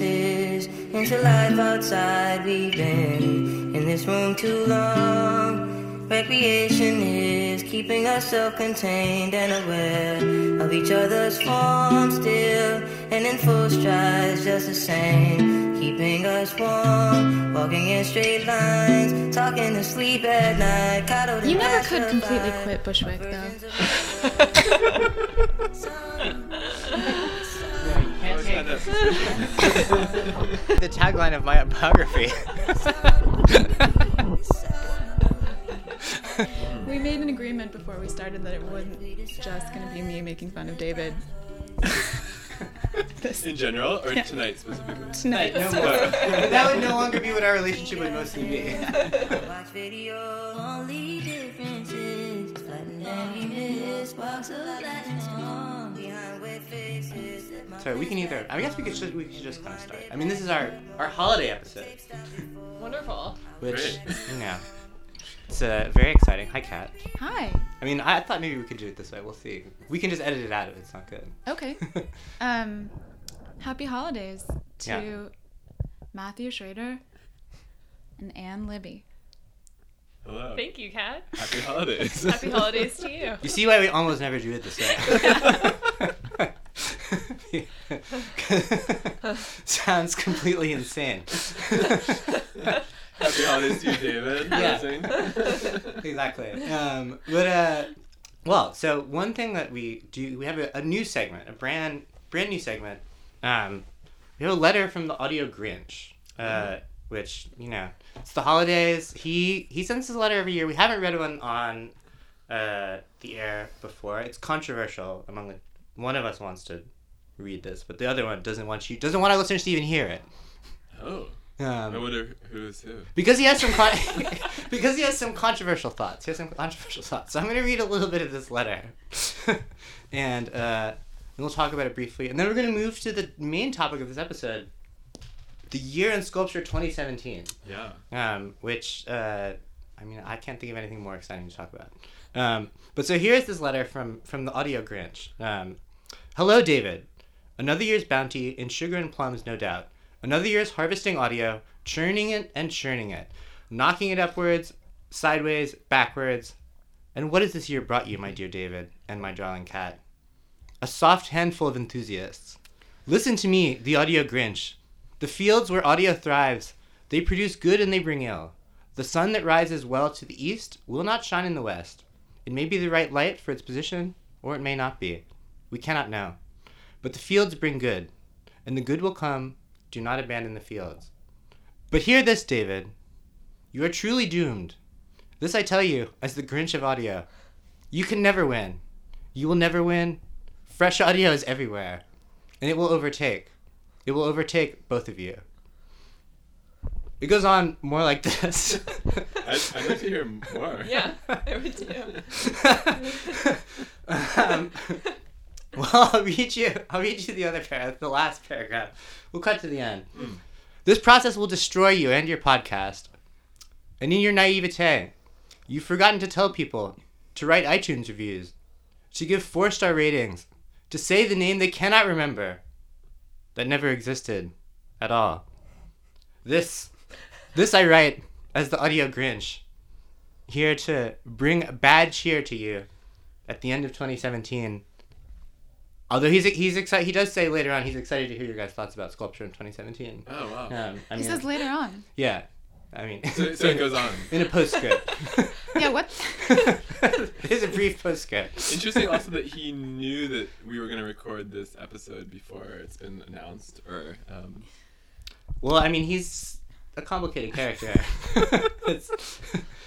making into life outside. We've been in this room too long. Recreation is keeping us self-contained and aware of each other's form still and in full strides just the same. Keeping us warm, walking in straight lines, talking to sleep at night. You never could completely quit Bushwick, though. the tagline of my biography. We made an agreement before we started that it wasn't just going to be me making fun of David this In general, or tonight specifically? tonight. no more. that would no longer be what our relationship would mostly be. Watch video, only difference So we can either. I guess we could just we should just kind of start. I mean, this is our our holiday episode, Wonderful. which Great. you know, it's uh, very exciting. Hi, Kat. Hi. I mean, I thought maybe we could do it this way. We'll see. We can just edit it out if it's not good. Okay. Um, happy holidays to Yeah. Matthew Schrader and Anne Libby. Hello. Thank you, Kat. Happy holidays. Happy holidays to you. You see why we almost never do it this way? Sounds completely insane. Happy holidays to you, David. Yeah. Exactly. Um, but uh, well, so one thing that we do, we have a, a new segment, a brand brand new segment. Um, we have a letter from the Audio Grinch, uh, which you know, it's the holidays. He he sends us a letter every year. We haven't read one on uh, the air before. It's controversial among the, one of us wants to read this, but the other one doesn't want you doesn't want our listeners to even hear it. Oh. Um, I wonder who's who. because he has some con- because he has some controversial thoughts. He has some controversial thoughts. So I'm going to read a little bit of this letter, and uh, and we'll talk about it briefly, and then we're going to move to the main topic of this episode, the year in sculpture 2017, Yeah. um, which uh, I mean I can't think of anything more exciting to talk about. Um, but so here's this letter from from the Audio Grinch. Um, Hello, David. Another year's bounty in sugar and plums, no doubt. Another year's harvesting audio, churning it and churning it, knocking it upwards, sideways, backwards. And what has this year brought you, my dear David, and my darling Kat? A soft handful of enthusiasts. Listen to me, the audio Grinch. The fields where audio thrives, they produce good and they bring ill. The sun that rises well to the east will not shine in the west. It may be the right light for its position, or it may not be. We cannot know. But the fields bring good, and the good will come. Do not abandon the fields. But hear this, David. You are truly doomed. This I tell you, as the Grinch of audio. You can never win. You will never win. Fresh audio is everywhere, and it will overtake. It will overtake both of you. It goes on more like this. I'd, I'd like to hear more. Yeah, I would too. um, well, I'll read you. I'll read you the other paragraph, the last paragraph. We'll cut to the end. Hmm. This process will destroy you and your podcast. And in your naivete, you've forgotten to tell people to write iTunes reviews, to give four star ratings, to say the name they cannot remember, that never existed at all. This, this I write as the audio Grinch, here to bring bad cheer to you at the end of 2017. Although he's he's excited, he does say later on he's excited to hear your guys' thoughts about sculpture in 2017. Oh wow. Um, I He mean, says later on. yeah, I mean, So, so it goes on. in a postscript. Yeah, what? There's a brief postscript. Interesting also that he knew that we were going to record this episode before it's been announced or um, Well, I mean, he's a complicated character. it's,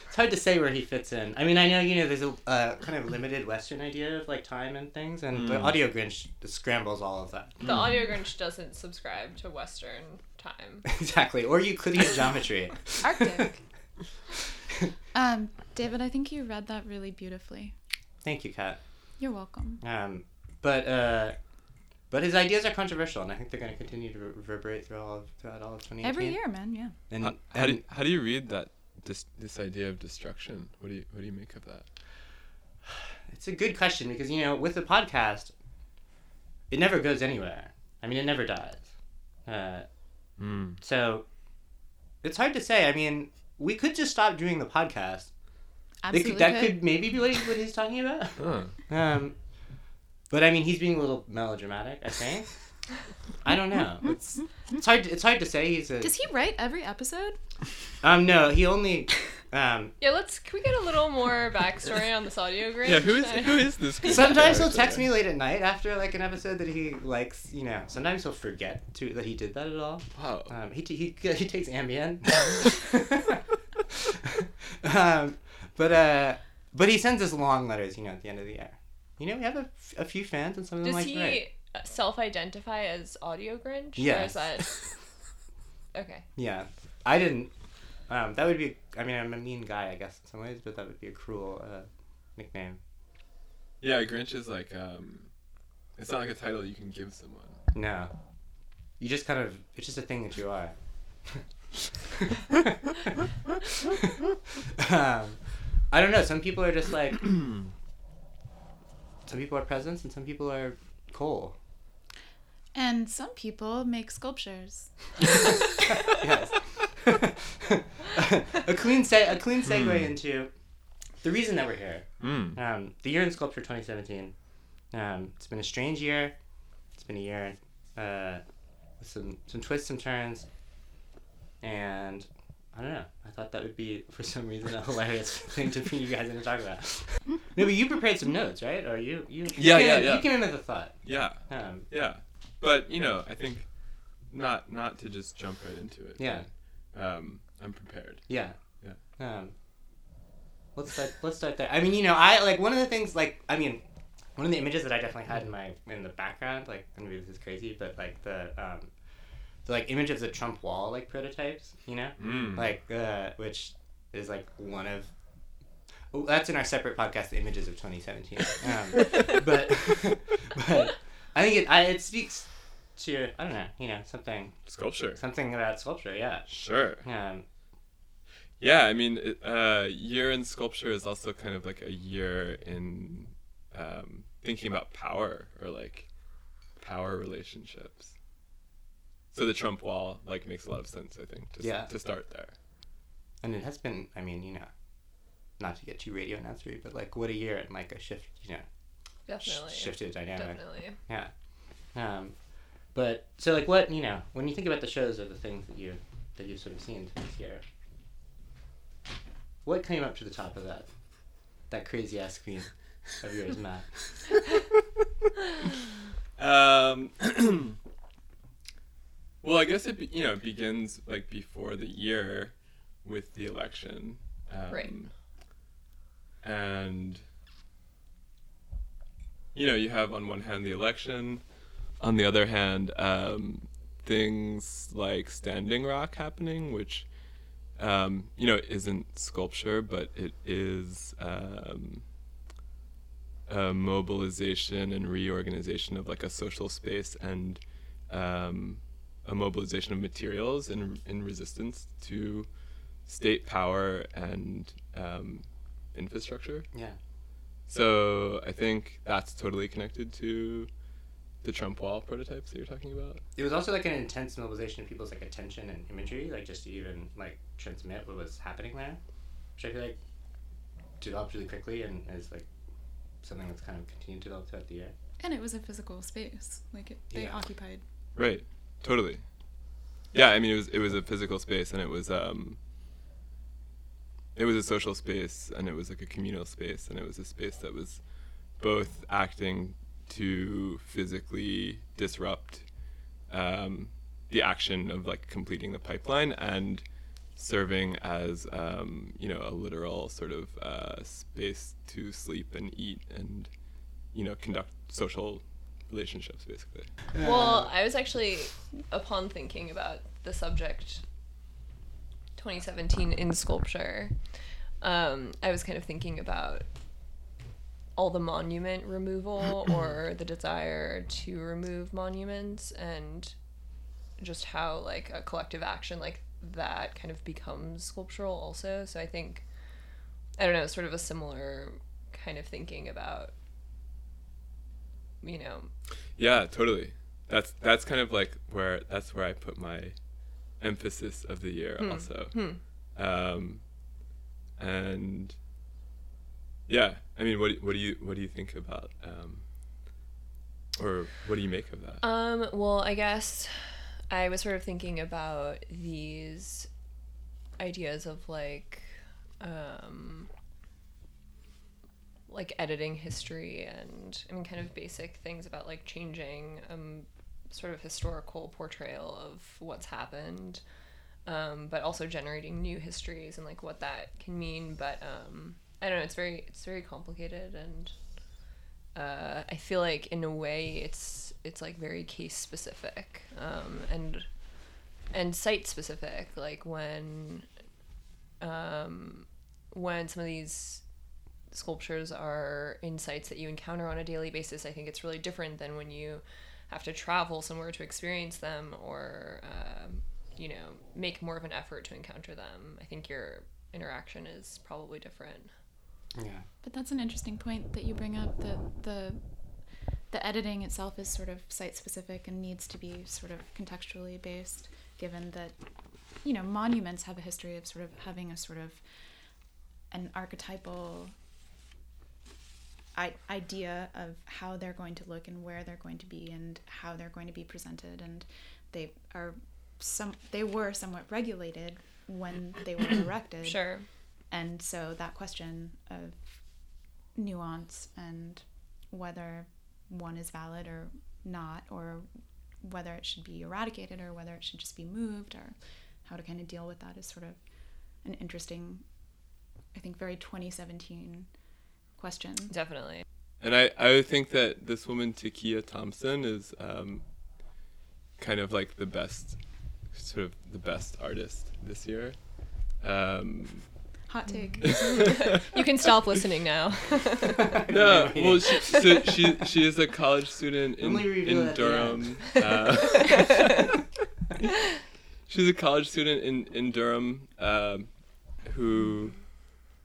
it's hard to say where he fits in. I mean, I know you know there's a uh, kind of limited Western idea of like time and things, and the Mm. Audio Grinch scrambles all of that. The Audio Grinch doesn't subscribe to Western time. exactly, or Euclidean geometry. Arctic. Um, David, I think you read that really beautifully. Thank you, Kat. You're welcome. Um, but uh, but his ideas are controversial, and I think they're going to continue to reverberate through all of, throughout all of 2018. Every year, man. Yeah. And, how, how, do, and- how do you read that this this idea of destruction? What do you what do you make of that? It's a good question because you know with the podcast, it never goes anywhere. I mean, it never dies. Uh, Mm. so it's hard to say. I mean, we could just stop doing the podcast. Absolutely. could, that could. could maybe be what, he, what he's talking about. Huh. Um, but I mean, he's being a little melodramatic. I think. I don't know. It's it's hard. It's hard to say. He's a. Does he write every episode? Um, no, he only. Um, Yeah, let's. Can we get a little more backstory on this audio Grinch? Yeah, who is I- who is this? sometimes he'll text me late at night after like an episode that he likes. You know, sometimes he'll forget to that he did that at all. Wow. Um, he, t- he he takes Ambien. um, but uh, but he sends us long letters. You know, at the end of the year. You know, we have a, f- a few fans, and some of them Does like he write. self-identify as audio Grinch? Or is that okay? Yeah, I didn't. Um, that would be. I mean, I'm a mean guy, I guess, in some ways, but that would be a cruel uh, nickname. Yeah, Grinch is like um, it's not like a title you can give someone. No, you just kind of. It's just a thing that you are. um, I don't know. Some people are just like. some people are presents, and some people are coal. And some people make sculptures. yes. a clean se- a clean segue into the reason that we're here. Mm. Um, the year in sculpture 2017. Um, it's been a strange year. It's been a year uh, with some some twists and turns, and I don't know. I thought that would be for some reason a hilarious thing to bring you guys in to talk about. no, but you prepared some notes, right? Or you you Yeah, you yeah, came, yeah. You came in with a thought. Yeah, Um, yeah, but you know, I think not not to just jump right into it. Yeah. but, um, I'm prepared. Yeah. Yeah. Um, let's start. Let's start there. I mean, you know, I like one of the things. Like, I mean, one of the images that I definitely had in my in the background. Like, and maybe this is crazy, but like the um, the like image of the Trump wall like prototypes. You know, Mm. like uh, which is like one of. Oh, that's in our separate podcast, the images of 2017. Um, but but I think it I, it speaks to I don't know you know something Sculpture. something about sculpture. Yeah. Sure. Um, Yeah, I mean, uh, year in sculpture is also kind of like a year in um, thinking about power or like power relationships. So the Trump wall like makes a lot of sense, I think, to, Yeah. to start there. And it has been, I mean, you know, not to get too radio announcery, but like what a year and like a shift, you know, sh- Definitely. shifted a dynamic. Definitely. Yeah. Um, but so like what, you know, when you think about the shows or the things that you that you've sort of seen this year, what came up to the top of that that crazy ass screen of yours, Matt? Um, well, I guess it be, you know begins like before the year with the election, um, Right. And you know you have on one hand the election, on the other hand um, things like Standing Rock happening, which um, you know isn't sculpture, but it is. Um, a mobilization and reorganization of like a social space and um, a mobilization of materials in, in resistance to state power and um, infrastructure. Yeah. So I think that's totally connected to the Trump wall prototypes that you're talking about. It was also like an intense mobilization of people's like attention and imagery, like just to even like transmit what was happening there, which I feel like developed really quickly and is like something that's kind of continued to develop throughout the year. And it was a physical space. Like it, they Yeah. occupied. Right. Totally. Yeah, I mean it was it was a physical space and it was um it was a social space and it was like a communal space and it was a space that was both acting to physically disrupt um, the action of like completing the pipeline and serving as um, you know a literal sort of uh, space to sleep and eat and you know conduct social relationships basically. Well, I was actually, upon thinking about the subject 2017 in sculpture, um, I was kind of thinking about all the monument removal or the desire to remove monuments and just how like a collective action like that kind of becomes sculptural also so i think i don't know sort of a similar kind of thinking about you know Yeah, totally. that's that's kind of like where that's where I put my emphasis of the year also. hmm. Um, and yeah, I mean, what what do you what do you think about um, or what do you make of that? Um, well, I guess I was sort of thinking about these ideas of like um like editing history and I mean kind of basic things about like changing um sort of historical portrayal of what's happened. Um, but also generating new histories and like what that can mean. But um, I don't know. It's very it's very complicated and uh, I feel like in a way it's it's like very case specific um, and and site specific. Like when um, when some of these sculptures are in sites that you encounter on a daily basis, I think it's really different than when you have to travel somewhere to experience them or um, you know make more of an effort to encounter them. I think your interaction is probably different. Yeah. But that's an interesting point that you bring up. That the the editing itself is sort of site specific and needs to be sort of contextually based, given that you know monuments have a history of sort of having a sort of an archetypal I- idea of how they're going to look and where they're going to be and how they're going to be presented and they are some they were somewhat regulated when they were erected Sure. And so that question of nuance and whether one is valid or not, or whether it should be eradicated or whether it should just be moved, or how to kind of deal with that is sort of an interesting, I think, very 2017 question. Definitely. And I, I think that this woman, Takiyah Thompson, is um, kind of like the best, sort of the best artist this year. Um, Hot take. You can stop listening now. no, well, she, so she she is a college student in, in Durham. Uh, she's a college student in in Durham um, who,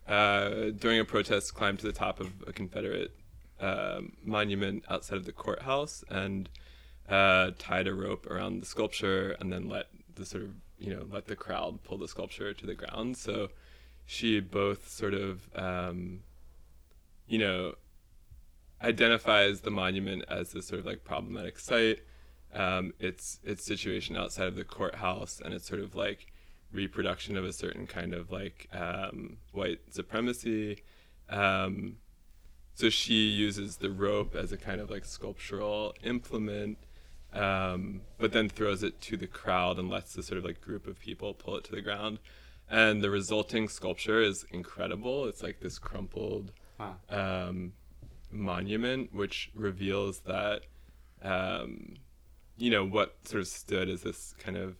uh, during a protest, climbed to the top of a Confederate um, monument outside of the courthouse and uh, tied a rope around the sculpture and then let the sort of you know let the crowd pull the sculpture to the ground. So she both sort of um, you know identifies the monument as this sort of like problematic site. Um, its its situation outside of the courthouse and it's sort of like reproduction of a certain kind of like um, white supremacy. Um, so she uses the rope as a kind of like sculptural implement, um, but then throws it to the crowd and lets the sort of like group of people pull it to the ground. And the resulting sculpture is incredible. It's like this crumpled Wow. um, monument, which reveals that, um, you know, what sort of stood as this kind of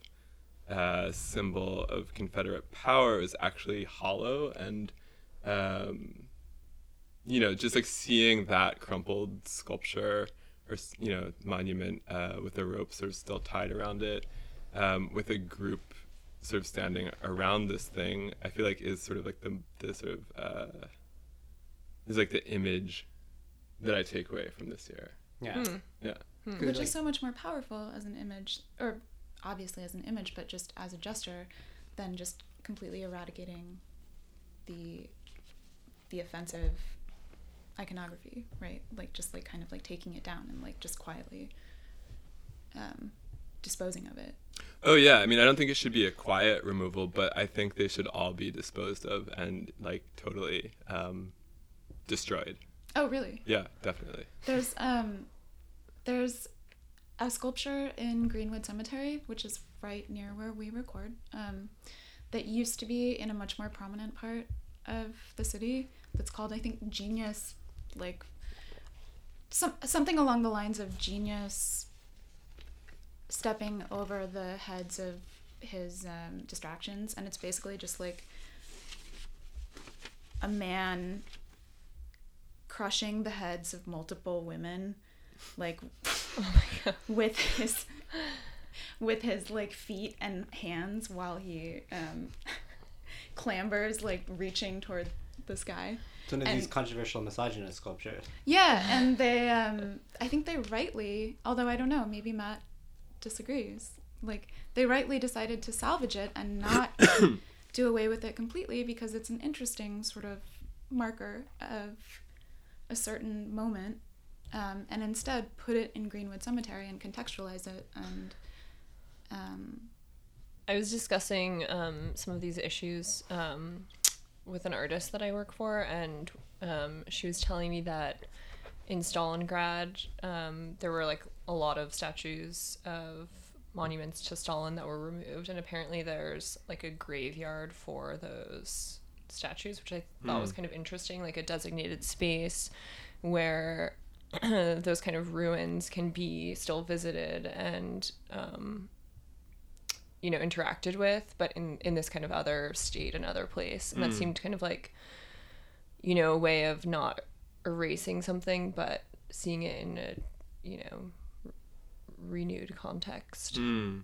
uh, symbol of Confederate power is actually hollow. And, um, you know, just like seeing that crumpled sculpture or, you know, monument uh, with a rope sort of still tied around it, um, with a group sort of standing around this thing, I feel like is sort of like the, the sort of, uh, is like the image that I take away from this year. Yeah. Yeah. Good, Which like- is so much more powerful as an image, or obviously as an image, but just as a gesture, than just completely eradicating the the offensive iconography, right? Like just like kind of like taking it down and like just quietly um, disposing of it. Oh yeah, I mean I don't think it should be a quiet removal, but I think they should all be disposed of and like totally um, destroyed. Oh, really? Yeah, definitely. There's um, there's a sculpture in Greenwood Cemetery, which is right near where we record, um, that used to be in a much more prominent part of the city. That's called, I think, Genius, like some something along the lines of Genius stepping over the heads of his um, distractions, and it's basically just like a man crushing the heads of multiple women like with his with his like feet and hands while he um clambers like reaching toward the sky It's one of And- these controversial misogynist sculptures. Yeah, and they, um, I think they rightly, although I don't know, maybe Matt disagrees. Like they rightly decided to salvage it and not do away with it completely because it's an interesting sort of marker of a certain moment, um, and instead put it in Greenwood Cemetery and contextualize it and. Um, I was discussing um, some of these issues um, with an artist that I work for, and um, she was telling me that in Stalingrad, um, there were like a lot of statues of monuments to Stalin that were removed, and apparently there's like a graveyard for those statues, which I thought was kind of interesting, like a designated space where those kind of ruins can be still visited and um, you know interacted with but in in this kind of other state another place. And that seemed kind of like you know a way of not erasing something but seeing it in a you know renewed context Mm.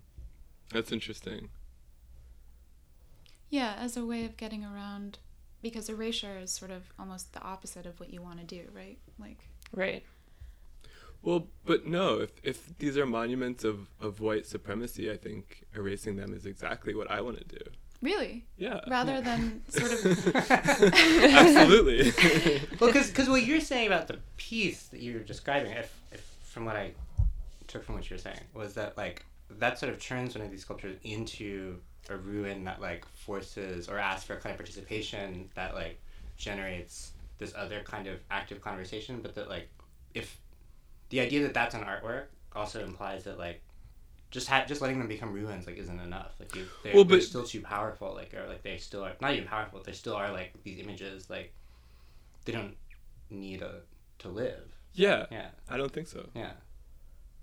That's interesting. yeah, as a way of getting around, because erasure is sort of almost the opposite of what you want to do, right? Like, right Well, but no, if, if these are monuments of, of white supremacy, I think erasing them is exactly what I want to do. really, Yeah. rather than sort of Absolutely. well, because what you're saying about the piece that you're describing, if, if from what I took from what you were saying, was that like that sort of turns one of these sculptures into a ruin that like forces or asks for a kind of participation that like generates this other kind of active conversation, but that like if the idea that that's an artwork also implies that like just ha- just letting them become ruins like isn't enough. Like you, they're, Well, they're still too powerful. Like or like they still are not even powerful. They still are like these images. Like they don't need a to live. yeah, Yeah, I don't think so. yeah.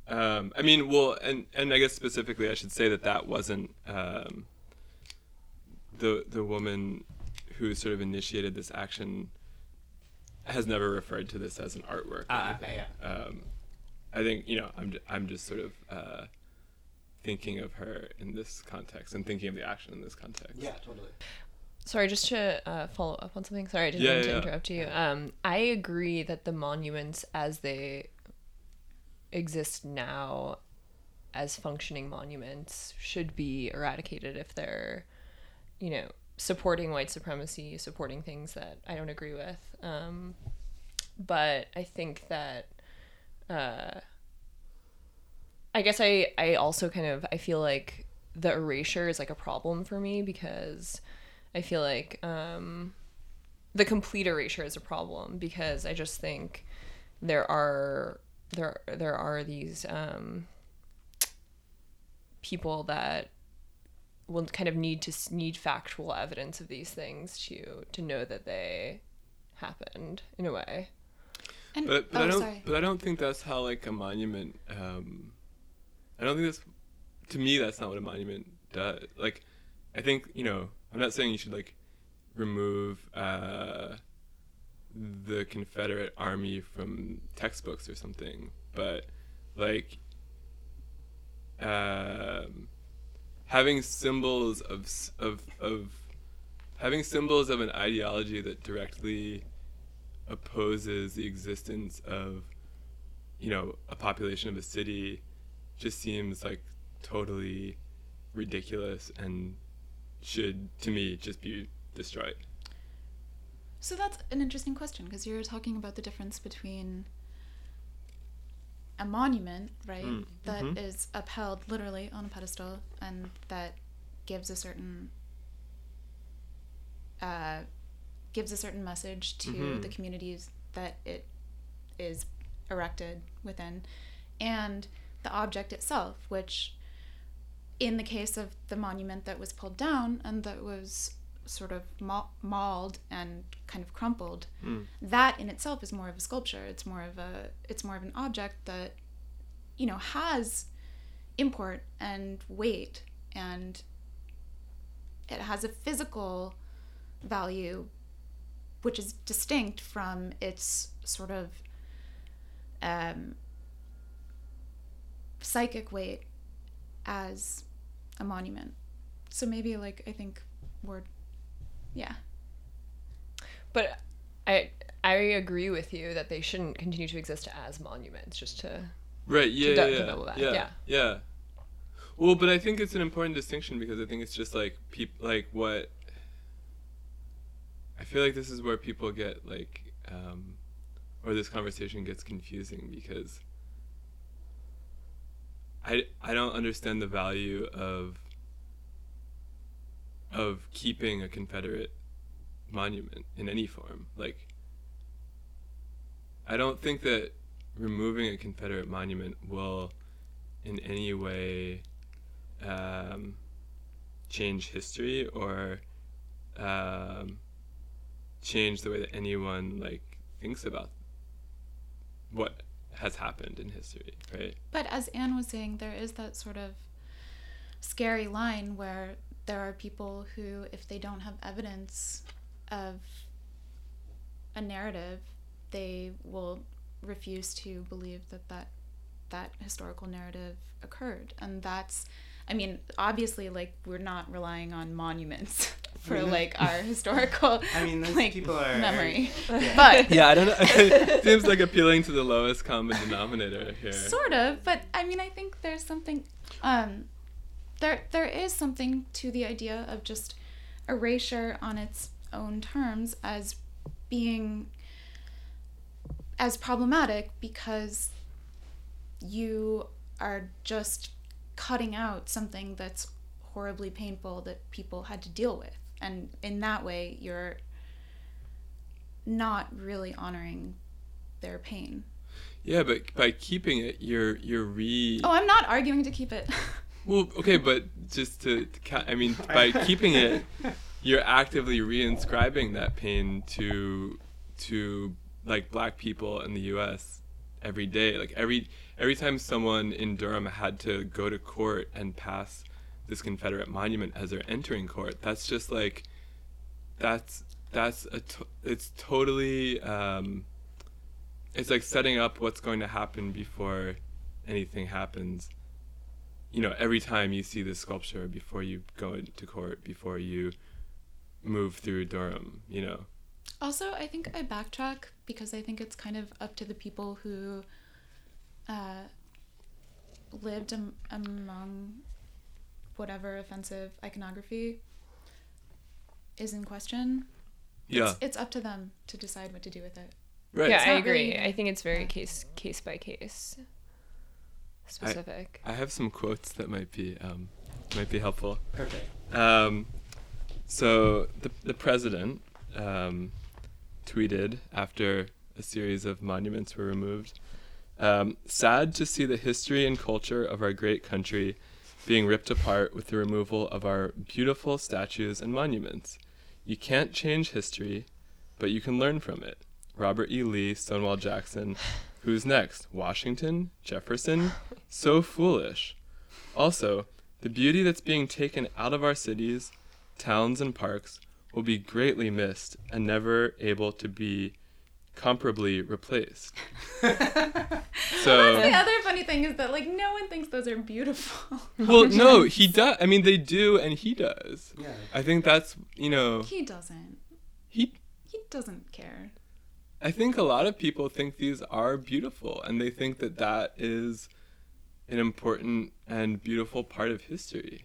Um, I mean, well, and and I guess specifically, I should say that that wasn't um, the the woman who sort of initiated this action has never referred to this as an artwork. or Ah, anything. yeah. Um, I think you know I'm j- I'm just sort of uh, thinking of her in this context and thinking of the action in this context. Yeah, totally. sorry just to uh, follow up on something sorry i didn't Yeah, mean to yeah. interrupt you um, i agree that the monuments as they exist now as functioning monuments should be eradicated if they're you know supporting white supremacy supporting things that i don't agree with. Um, but i think that uh, i guess i i also kind of i feel like the erasure is like a problem for me because I feel like um, the complete erasure is a problem because I just think there are there there are these um, people that will kind of need to need factual evidence of these things to to know that they happened in a way. and But, but oh, I don't. sorry. But I don't think that's how like a monument. Um, I don't think that's. To me, that's not what a monument does. Like, I think you know. I'm not saying you should like remove uh, the Confederate Army from textbooks or something, but like um, having symbols of of of having symbols of an ideology that directly opposes the existence of you know a population of a city just seems like totally ridiculous and should to me just be destroyed So that's an interesting question because you're talking about the difference between a monument, right, Mm, that mhm. is upheld literally on a pedestal and that gives a certain uh, gives a certain message to Mhm. the communities that it is erected within, and the object itself, which in the case of the monument that was pulled down and that was sort of mauled and kind of crumpled Mm. that in itself is more of a sculpture it's more of a it's more of an object that you know has import and weight and it has a physical value which is distinct from its sort of um, psychic weight as a monument so maybe like i think we're yeah But I I agree with you that they shouldn't continue to exist as monuments, just to Right. Yeah. du- Yeah. Yeah. double that, yeah. yeah. Yeah. Well, but I think it's an important distinction because I think it's just like peop like what. I feel like this is where people get like, um, or this conversation gets confusing because. I I don't understand the value of. Of keeping a Confederate monument in any form, like. I don't think that removing a Confederate monument will in any way um, change history or um, change the way that anyone like thinks about what has happened in history, right? But as Anne was saying, there is that sort of scary line where there are people who, if they don't have evidence of a narrative, they will refuse to believe that that, that historical narrative occurred. And that's, I mean, obviously, like, we're not relying on monuments for, mean, like, our historical I mean, those like, people are memory. Yeah. But Yeah, I don't know. it seems like appealing to the lowest common denominator here. sort of but i mean i think there's something um there there is something to the idea of just erasure on its own terms as being as problematic because you are just cutting out something that's horribly painful that people had to deal with and in that way you're not really honoring their pain Yeah, but by keeping it, you're you're re. Oh, I'm not arguing to keep it. Well, okay, but just to, to I mean, by keeping it, you're actively reinscribing that pain to to like black people in the U.S. every day. Like every every time someone in Durham had to go to court and pass this Confederate monument as they're entering court, that's just like that's that's a to- it's totally um, it's like setting up what's going to happen before anything happens you know, every time you see this sculpture before you go into court, before you move through Durham, you know. Also, I think I backtrack because I think it's kind of up to the people who uh, lived am- among whatever offensive iconography is in question. Yeah, It's, it's up to them to decide what to do with it. right. yeah, I agree. really- I think it's very yeah. case case by case specific. I have some quotes that might be um, might be helpful. Perfect. Um, so the the president um, tweeted after a series of monuments were removed. Um, sad to see the history and culture of our great country being ripped apart with the removal of our beautiful statues and monuments. You can't change history, but you can learn from it. Robert E. Lee, Stonewall Jackson. Who's next? Washington? Jefferson? So foolish. Also, the beauty that's being taken out of our cities, towns, and parks will be greatly missed and never able to be comparably replaced. so, The other funny thing is that like no one thinks those are beautiful. well, no, he does. I mean, they do, and he does. Yeah. I think that's you know he doesn't. he. He doesn't care. I think a lot of people think these are beautiful, and they think that that is an important and beautiful part of history.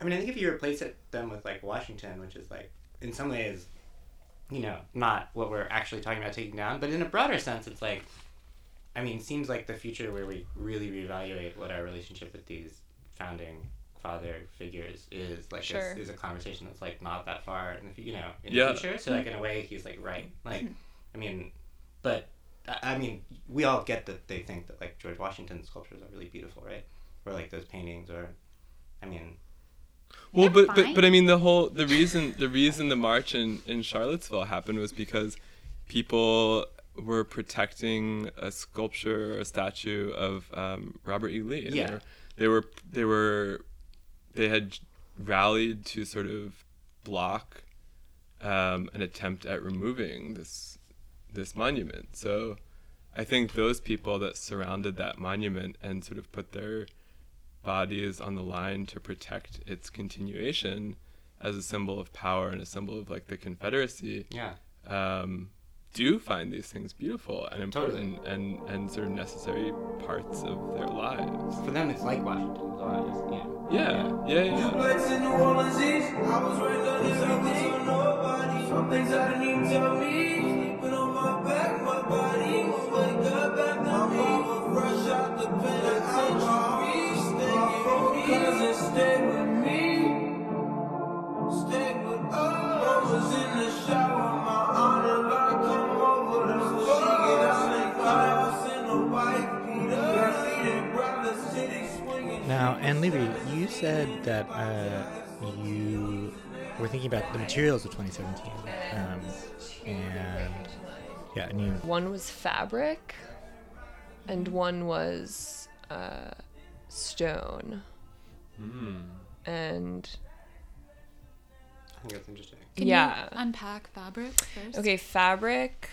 I mean, I think if you replace it them with like Washington, which is like in some ways, you know, not what we're actually talking about taking down, but in a broader sense, it's like, I mean, seems like the future where we really reevaluate what our relationship with these founding father figures is. Like, Sure. is, is a conversation that's like not that far in the fu- you know in Yeah. the future. So like in a way, he's like right. Like, hmm. I mean, but I I mean, we all get that they think that like George Washington's sculptures are really beautiful, right? Or like those paintings, or I mean. Well, They're but, but but I mean the whole the reason the reason the march in in Charlottesville happened was because people were protecting a sculpture or a statue of um, Robert E. Lee. and Yeah. They were they were they had rallied to sort of block um, an attempt at removing this this monument. So I think those people that surrounded that monument and sort of put their bodies on the line to protect its continuation as a symbol of power and a symbol of like the Confederacy Yeah. um, do find these things beautiful and Totally. important and and sort of necessary parts of their lives. For them, it's like Washington. So I just, you know. Yeah, yeah, yeah. Place in New Orleans East. I was raised on the surface of nobody. Some things I didn't even tell me. Now, Anne Libby, you said that uh, you were thinking about the materials of 2017, um, and yeah, and you One was fabric, and one was uh, stone. And I think that's interesting. Can yeah. you unpack fabric first? Okay, fabric.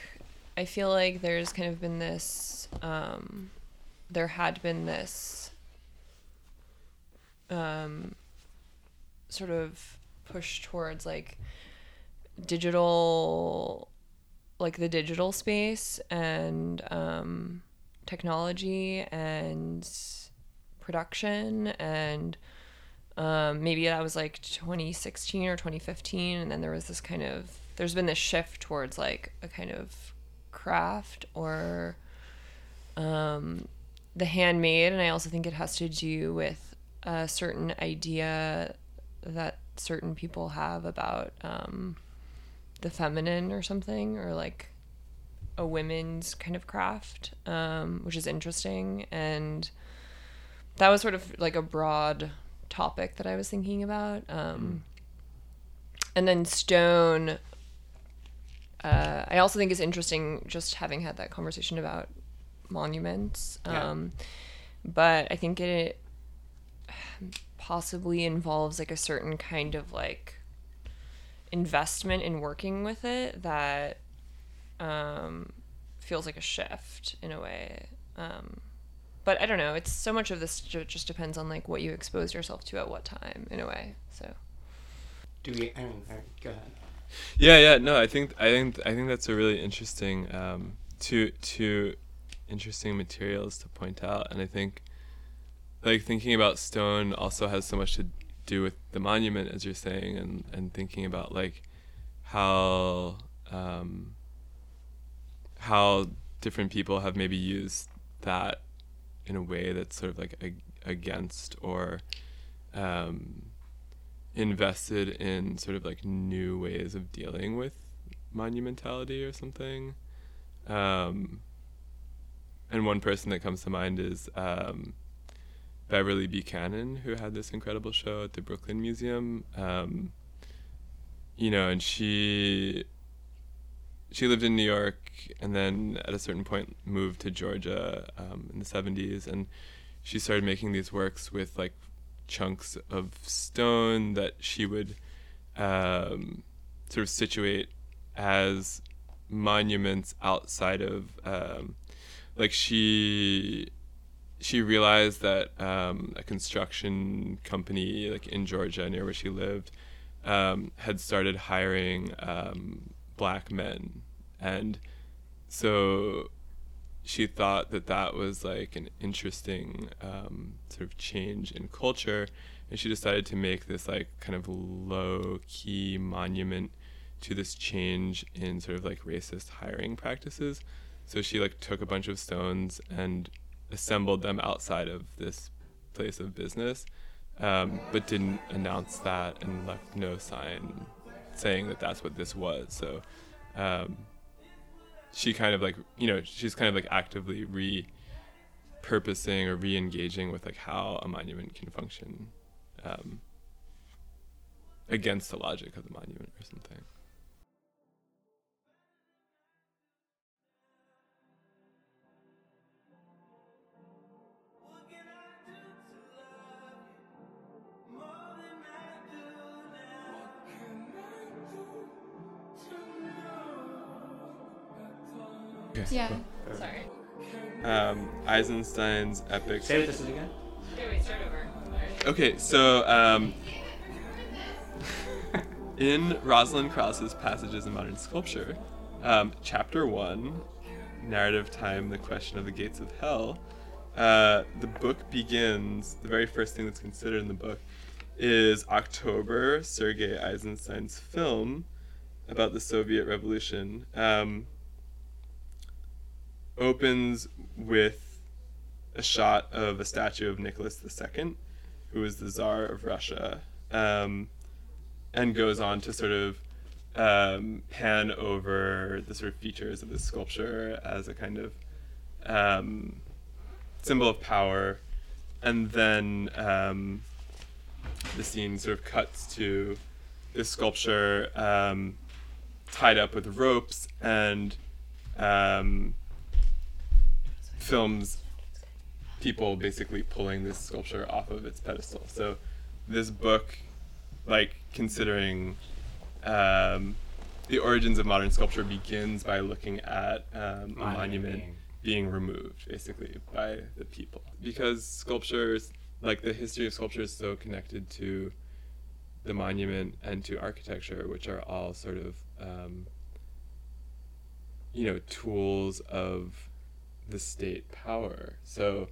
I feel like there's kind of been this. Um, there had been this. Um, sort of push towards like digital, like the digital space and um, technology and production and um, maybe that was like 2016 or 2015 and then there was this kind of there's been this shift towards like a kind of craft or um, the handmade and i also think it has to do with a certain idea that certain people have about um, the feminine or something or like a women's kind of craft um, which is interesting and that was sort of like a broad topic that I was thinking about. Um, and then stone, uh, I also think is interesting just having had that conversation about monuments. Yeah. Um, but I think it possibly involves like a certain kind of like investment in working with it that um, feels like a shift in a way. Um, but I don't know. It's so much of this ju- just depends on like what you expose yourself to at what time, in a way. So Do we? I mean, go ahead. Yeah, yeah. No, I think I think I think that's a really interesting um, two two interesting materials to point out, and I think like thinking about stone also has so much to do with the monument, as you're saying, and and thinking about like how um, how different people have maybe used that in a way that's sort of like ag- against or um, invested in sort of like new ways of dealing with monumentality or something. Um, and one person that comes to mind is um, Beverly Buchanan, who had this incredible show at the Brooklyn Museum. Um, you know, and she she lived in New York and then at a certain point moved to Georgia um, in the 70s and she started making these works with like chunks of stone that she would um, sort of situate as monuments outside of um, like she she realized that um, a construction company like in Georgia near where she lived um, had started hiring um, black men. And so she thought that that was like an interesting um, sort of change in culture. And she decided to make this like kind of low key monument to this change in sort of like racist hiring practices. So she like took a bunch of stones and assembled them outside of this place of business um, but didn't announce that and left no sign saying that that's what this was. So um, she kind of like you know she's kind of like actively repurposing or re-engaging with like how a monument can function um, against the logic of the monument or something Yeah. sorry. um, Eisenstein's epic Say what this is again. wait, start over. Okay, so um, in Rosalind Krauss's Passages in Modern Sculpture, Um, chapter one, narrative time, the question of the gates of hell. Uh, the book begins. The very first thing that's considered in the book is October, Sergei Eisenstein's film about the Soviet Revolution. Um, opens with a shot of a statue of Nicholas II, who was the Tsar of Russia, um, and goes on to sort of um, pan over the sort of features of this sculpture as a kind of um, symbol of power, and then um, the scene sort of cuts to this sculpture um, tied up with ropes and um, films people basically pulling this sculpture off of its pedestal. So this book, like considering um, the origins of modern sculpture, begins by looking at um, a monument being- being removed, basically by the people, because sculptures, like the history of sculpture, is so connected to the monument and to architecture, which are all sort of um, you know tools of the state power. So,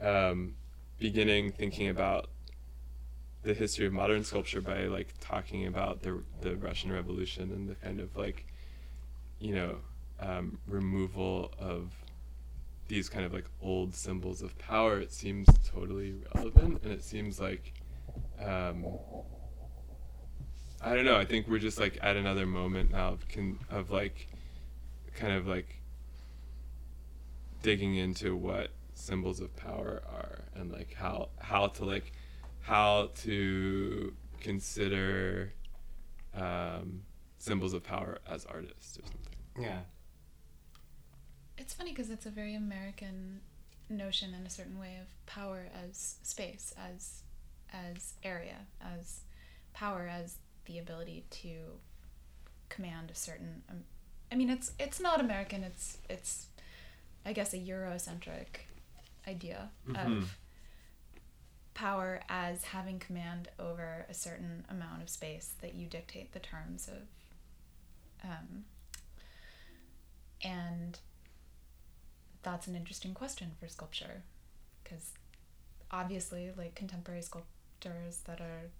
um, beginning thinking about the history of modern sculpture by like talking about the the Russian Revolution and the kind of like, you know, um, removal of these kind of like old symbols of power. It seems totally relevant, and it seems like. Um, I don't know. I think we're just like at another moment now of, can, of like, kind of like digging into what symbols of power are and like how how to like how to consider um, symbols of power as artists or something. Yeah. It's funny because it's a very American notion in a certain way of power as space, as as area, as power as the ability to command a certain. Um, I mean, it's it's not American. It's it's, I guess, a Eurocentric idea Mhm. of power as having command over a certain amount of space that you dictate the terms of. Um, and that's an interesting question for sculpture because obviously like contemporary sculptors that are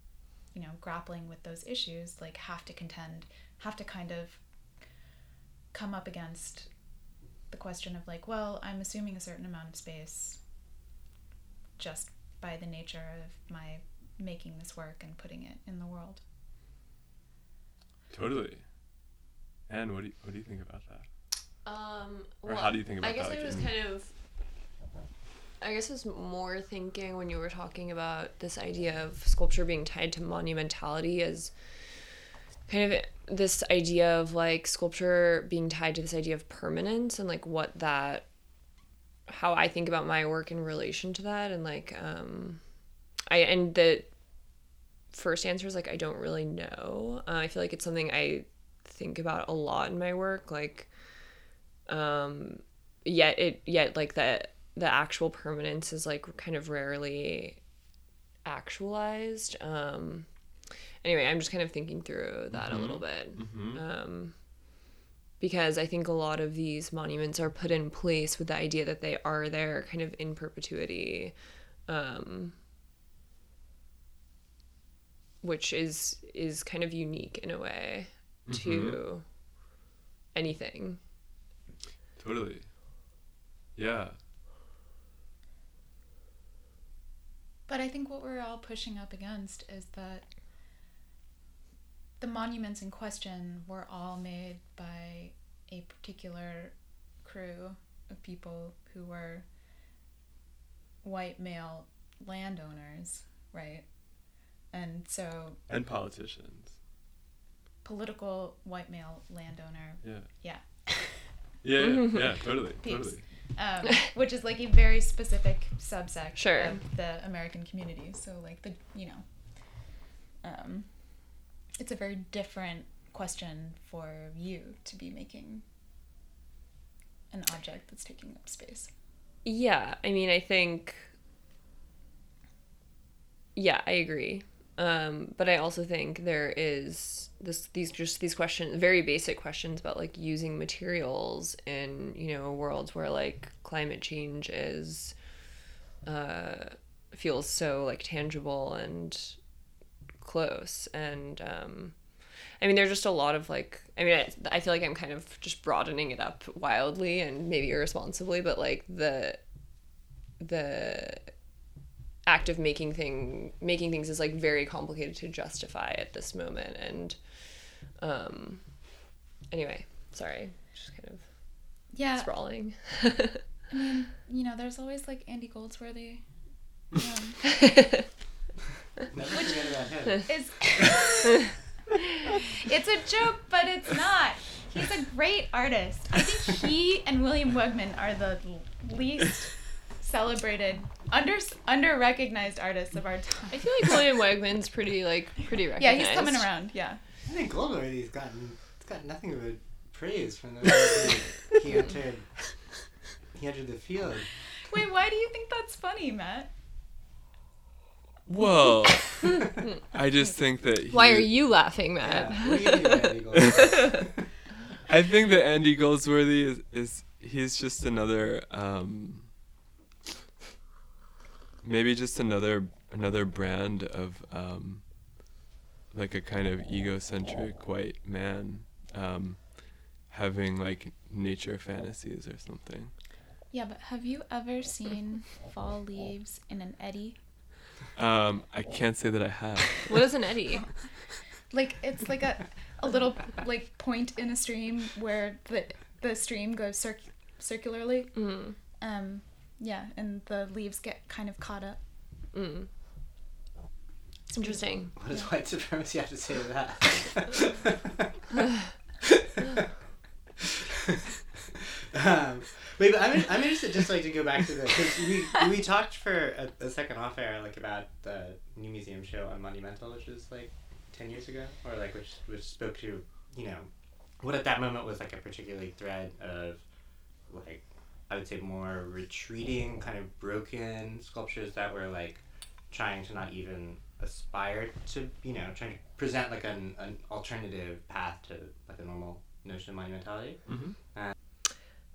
you know grappling with those issues like have to contend have to kind of come up against the question of like well i'm assuming a certain amount of space just by the nature of my making this work and putting it in the world Totally. And what do you, what do you think about that? Um, Or how do you think about I guess that, I was Kim? kind of. I guess I was more thinking when you were talking about this idea of sculpture being tied to monumentality as kind of this idea of like sculpture being tied to this idea of permanence and like what that how I think about my work in relation to that and like um I and the first answer is like I don't really know. Uh, I feel like it's something I think about a lot in my work like um yet it yet like the the actual permanence is like kind of rarely actualized um anyway i'm just kind of thinking through that a little bit. Um because i think a lot of these monuments are put in place with the idea that they are there kind of in perpetuity um which is is kind of unique in a way to anything. Totally. Yeah. But I think what we're all pushing up against is that the monuments in question were all made by a particular crew of people who were white male landowners, right? And so And politicians. political white male landowner, Yeah. yeah. Yeah, yeah, yeah totally. Peeps. Totally. um, which is like a very specific subsect Sure. of the American community. So like the you know, um, it's a very different question for you to be making an object that's taking up space. Yeah, I mean, I think. Yeah, I agree. Um, but I also think there is this these just these questions, very basic questions about like using materials in you know worlds where like climate change is uh, feels so like tangible and close and um, I mean, there's just a lot of like, I mean, I, I feel like I'm kind of just broadening it up wildly and maybe irresponsibly, but like the, the act of making thing, making things is like very complicated to justify at this moment. And, um, anyway, sorry, just kind of Yeah. sprawling. I mean, you know, there's always like Andy Goldsworthy. Um, Never forget about him. It's it's a joke, but it's not. He's a great artist. I think he and William Wegman are the least celebrated, under under recognized artists of our time. I feel like William Wegman's pretty like pretty recognized. Yeah, he's coming around. Yeah. I think Goldsworthy's gotten it's got nothing but a praise from the way he, he entered he entered the field. Wait, why do you think that's funny, Matt? Well, I just think that. He, Why are you laughing, Matt? Yeah, what do you do, Andy Goldsworthy? I think that Andy Goldsworthy is, is he's just another um, maybe just another another brand of um, like a kind of egocentric white man um, having like nature fantasies or something. Yeah, but have you ever seen fall leaves in an eddy? Um, I can't say that I have. What is an eddy? Like it's like a a little like point in a stream where the the stream goes circ- circularly. Mm. Um, yeah, and the leaves get kind of caught up. Mm. It's interesting. What does white supremacy have to say to that? um, wait, but I'm, I'm interested just like to go back to this because we we talked for a, a second off air like about the new museum show Unmonumental, which was like ten years ago, or like which which spoke to you know what at that moment was like a particularly thread of like I would say more retreating, kind of broken sculptures that were like trying to not even aspire to you know trying to present like an, an alternative path to like a normal notion of monumentality. Mm-hmm. Uh,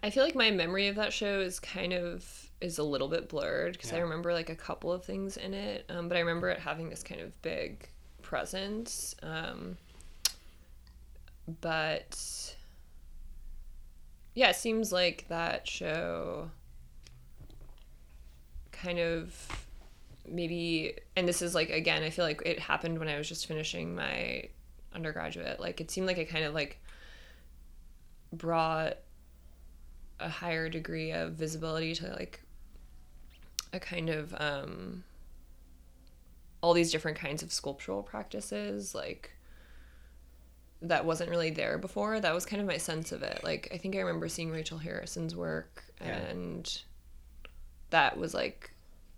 I feel like my memory of that show is kind of is a little bit blurred because I remember like a couple of things in it, um, but I remember it having this kind of big presence. Um, but yeah, it seems like that show kind of maybe and this is like again i feel like it happened when i was just finishing my undergraduate like it seemed like it kind of like brought a higher degree of visibility to like a kind of um all these different kinds of sculptural practices like that wasn't really there before that was kind of my sense of it like i think i remember seeing rachel harrison's work Yeah. and that was like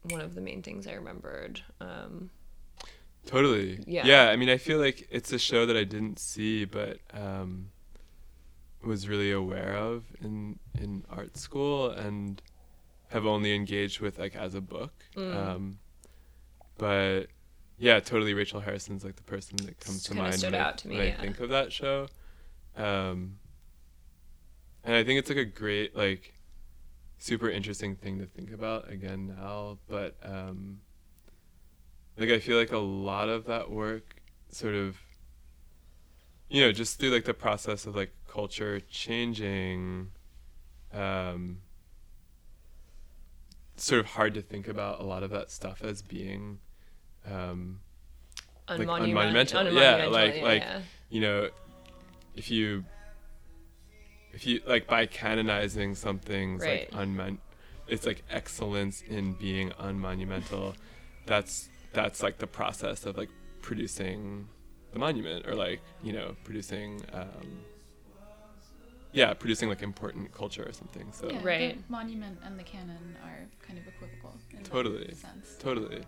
one of the main things i remembered um Totally. Yeah. Yeah. I mean, I feel like it's a show that I didn't see, but um, was really aware of in in art school and have only engaged with like as a book. Mm. Um, but yeah, totally. Rachel Harrison's like the person that comes to mind stood when, I, out to me, when yeah. I think of that show. Um, and I think it's like a great like super interesting thing to think about again now, but. Um, like I feel like a lot of that work sort of you know just through like the process of like culture changing um sort of hard to think about a lot of that stuff as being um like unmonument- unmonumental. Yeah, like- yeah, like- yeah. you know if you if you like by canonizing something's Right. like unmon it's like excellence in being unmonumental that's that's like the process of like producing the monument or like you know producing um yeah producing like important culture or something so Yeah, Right. The monument and the canon are kind of equivocal. In Totally. Sense. totally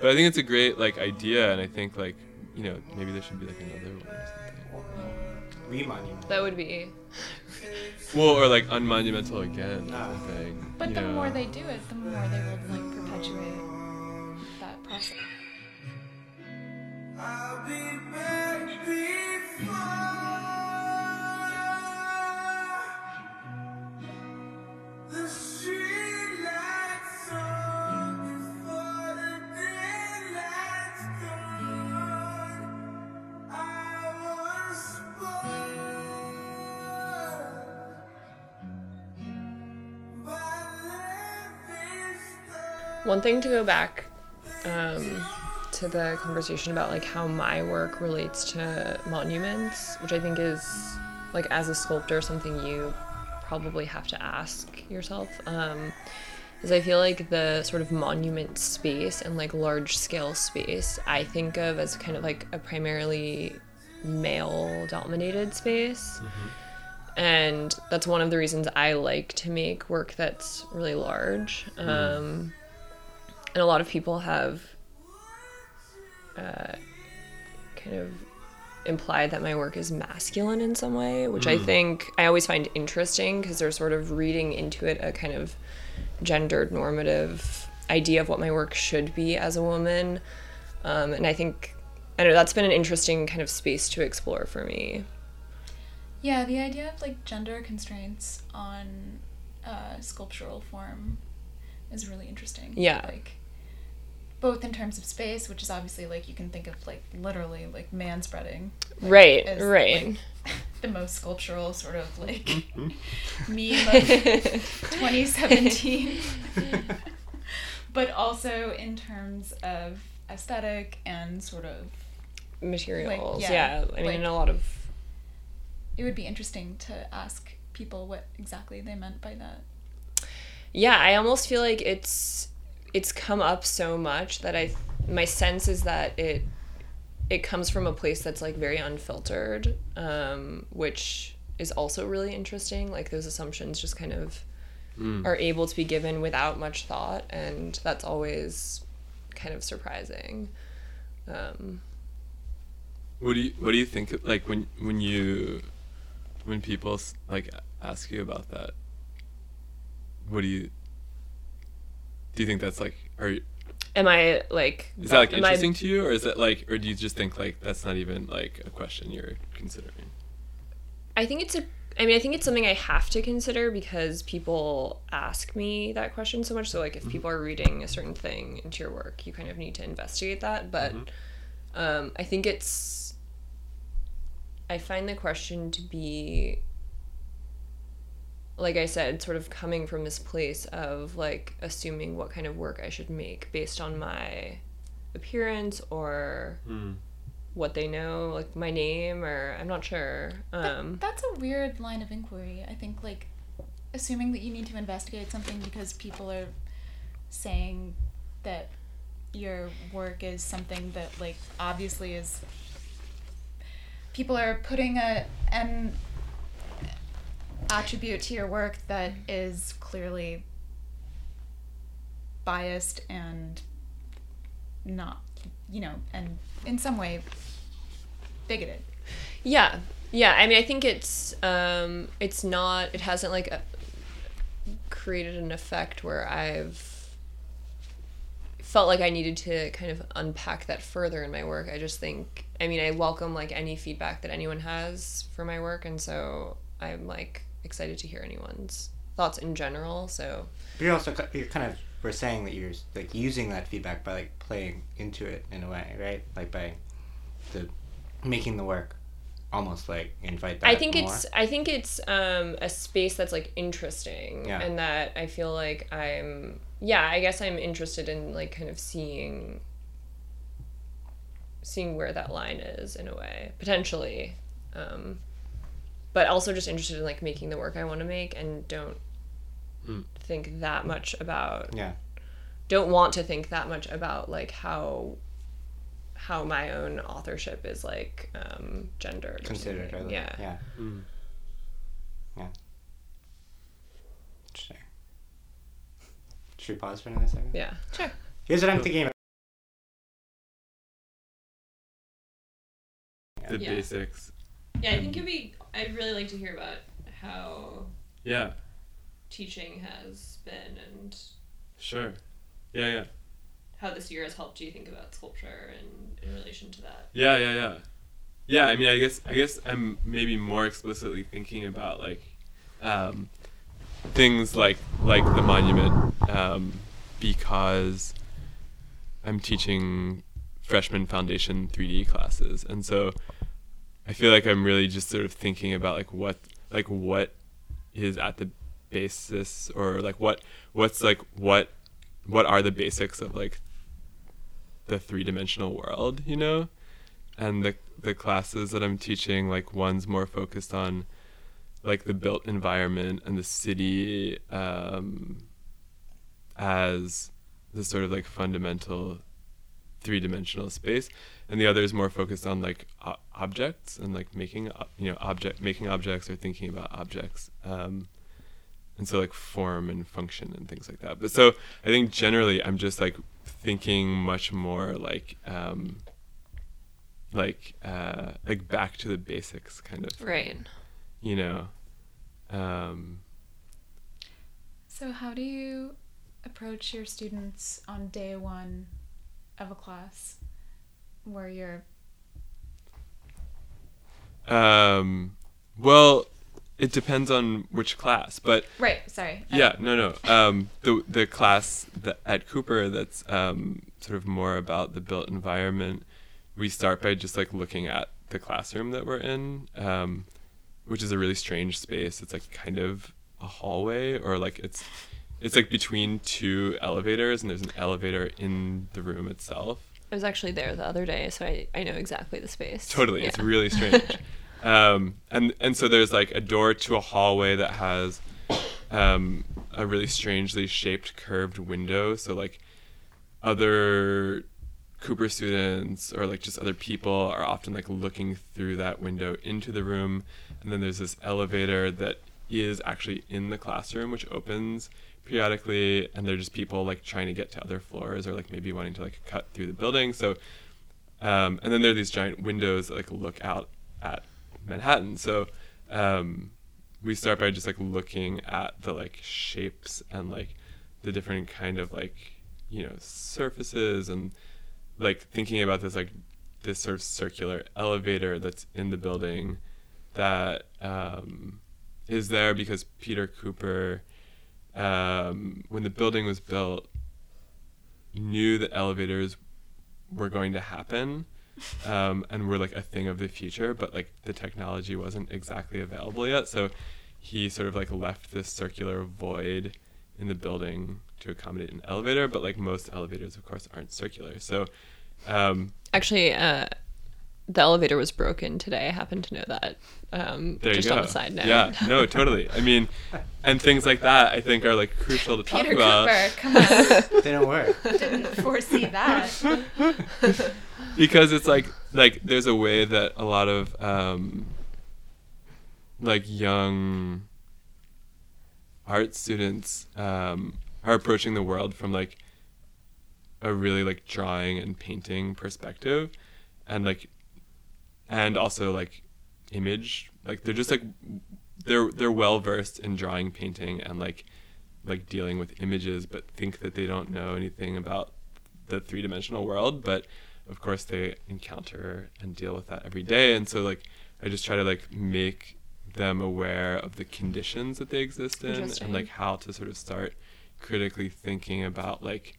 but i think it's a great like idea and i think like you know maybe there should be like another one or something Remonument. that would be well or like unmonumental again or something But you the know? more they do it, the more they will like perpetuate that process. I'll be back before One thing to go back um, to the conversation about like how my work relates to monuments, which I think is like as a sculptor something you probably have to ask yourself. Um, is I feel like the sort of monument space and like large scale space I think of as kind of like a primarily male dominated space. And that's one of the reasons I like to make work that's really large. Um, and a lot of people have uh, kind of implied that my work is masculine in some way, which I think I always find interesting because they're sort of reading into it a kind of gendered normative idea of what my work should be as a woman. Um, and I think, I don't know, that's been an interesting kind of space to explore for me. Yeah, the idea of like gender constraints on uh, sculptural form is really interesting. Yeah. Like both in terms of space, which is obviously like you can think of like literally like man spreading. like, Right, as, right. like, the most sculptural sort of like meme Mm-hmm. of 2017. but also in terms of aesthetic and sort of Materials, yeah, yeah. I mean, like- in a lot of it would be interesting to ask people what exactly they meant by that. yeah i almost feel like it's it's come up so much that i my sense is that it it comes from a place that's like very unfiltered um which is also really interesting like those assumptions just kind of are able to be given without much thought and that's always kind of surprising um What do you What do you think? Like when when you when people like ask you about that, what do you do? You think that's like are you, am i like is that like am I- interesting to you, or is it like, or do you just think like that's not even like a question you're considering? I think it's a I mean, I think it's something I have to consider because people ask me that question so much. So, like, if people are reading a certain thing into your work, you kind of need to investigate that. But um, I think it's, I find the question to be, like I said, sort of coming from this place of like assuming what kind of work I should make based on my appearance or what they know, like my name, or I'm not sure. Um, That's a weird line of inquiry. I think like assuming that you need to investigate something because people are saying that your work is something that like obviously is people are putting a an attribute to your work that is clearly biased and not you know and in some way bigoted Yeah, yeah. I mean, I think it's um, it's not. It hasn't like a, created an effect where I've felt like I needed to kind of unpack that further in my work. I just think. I mean, I welcome like any feedback that anyone has for my work, and so I'm like excited to hear anyone's thoughts in general. So But you're also you're kind of we're saying that you're like using that feedback by like playing into it in a way, right? Like by the making the work almost like invite that. I think more. it's I think it's um, a space that's like interesting Yeah. and that I feel like I'm yeah I guess I'm interested in like kind of seeing seeing where that line is in a way potentially um, but also just interested in like making the work I want to make and don't Mm. think that much about yeah. don't want to think that much about like how how my own authorship is like um gendered Considered, something. right? yeah Yeah. Mm. Yeah. Interesting. Should we pause for another second? yeah sure Here's what I'm thinking about. The Yeah. basics. Yeah, I think it'd be. I'd really like to hear about how Yeah. teaching has been and Sure. Yeah, yeah. how this year has helped you think about sculpture and in relation to that. Yeah, yeah, yeah. Yeah, I mean, I guess I guess I'm maybe more explicitly thinking about like um, things like like the monument um, because I'm teaching freshman foundation 3D classes, and so I feel like I'm really just sort of thinking about like what like what is at the basis or like what what's like what what are the basics of like the three dimensional world, you know? And the the classes that I'm teaching, like one's more focused on like the built environment and the city um, as the sort of like fundamental three dimensional space, and the other is more focused on like o- objects and like making you know object making objects or thinking about objects. Um, and so like form and function and things like that. But so I think generally I'm just like thinking much more like um, like uh, like back to the basics kind of thing, Right. you know um, So, how do you approach your students on day one of a class where you're um, well it depends on which class but right? Sorry. Yeah no no um, the the class that at Cooper that's um, sort of more about the built environment we start by just like looking at the classroom that we're in um, which is a really strange space it's like kind of a hallway or like it's it's like between two elevators and there's an elevator in the room itself I was actually there the other day, so I, I know exactly the space. Totally, it's really strange. um, and and so there's like a door to a hallway that has um, a really strangely shaped curved window. So like other Cooper students or like just other people are often like looking through that window into the room. And then there's this elevator that is actually in the classroom, which opens periodically. And they're just people like trying to get to other floors or like maybe wanting to like cut through the building. So um, and then there are these giant windows that like look out at Manhattan. So um, we start by just like looking at the like shapes and like the different kind of like you know surfaces and like thinking about this like this sort of circular elevator that's in the building that um, is there because Peter Cooper, um, when the building was built, knew that elevators were going to happen um, and were like a thing of the future, but like the technology wasn't exactly available yet. So he sort of like left this circular void in the building to accommodate an elevator, but like most elevators, of course, aren't circular. So um, Actually, uh, the elevator was broken today. I happen to know that. Um, there just you go. on a side note. Yeah, no, totally. I mean, and things like that, I think, are like crucial to talk Peter about. Cooper, come on! They don't work. Didn't foresee that. because it's like like there's a way that a lot of um like young art students um are approaching the world from like a really like drawing and painting perspective and like and also like image. Like they're just like they're they're well versed in drawing painting and like like dealing with images but think that they don't know anything about the three-dimensional world. But of course they encounter and deal with that every day. And so like i just try to like make them aware of the conditions that they exist in and like how to sort of start critically thinking about like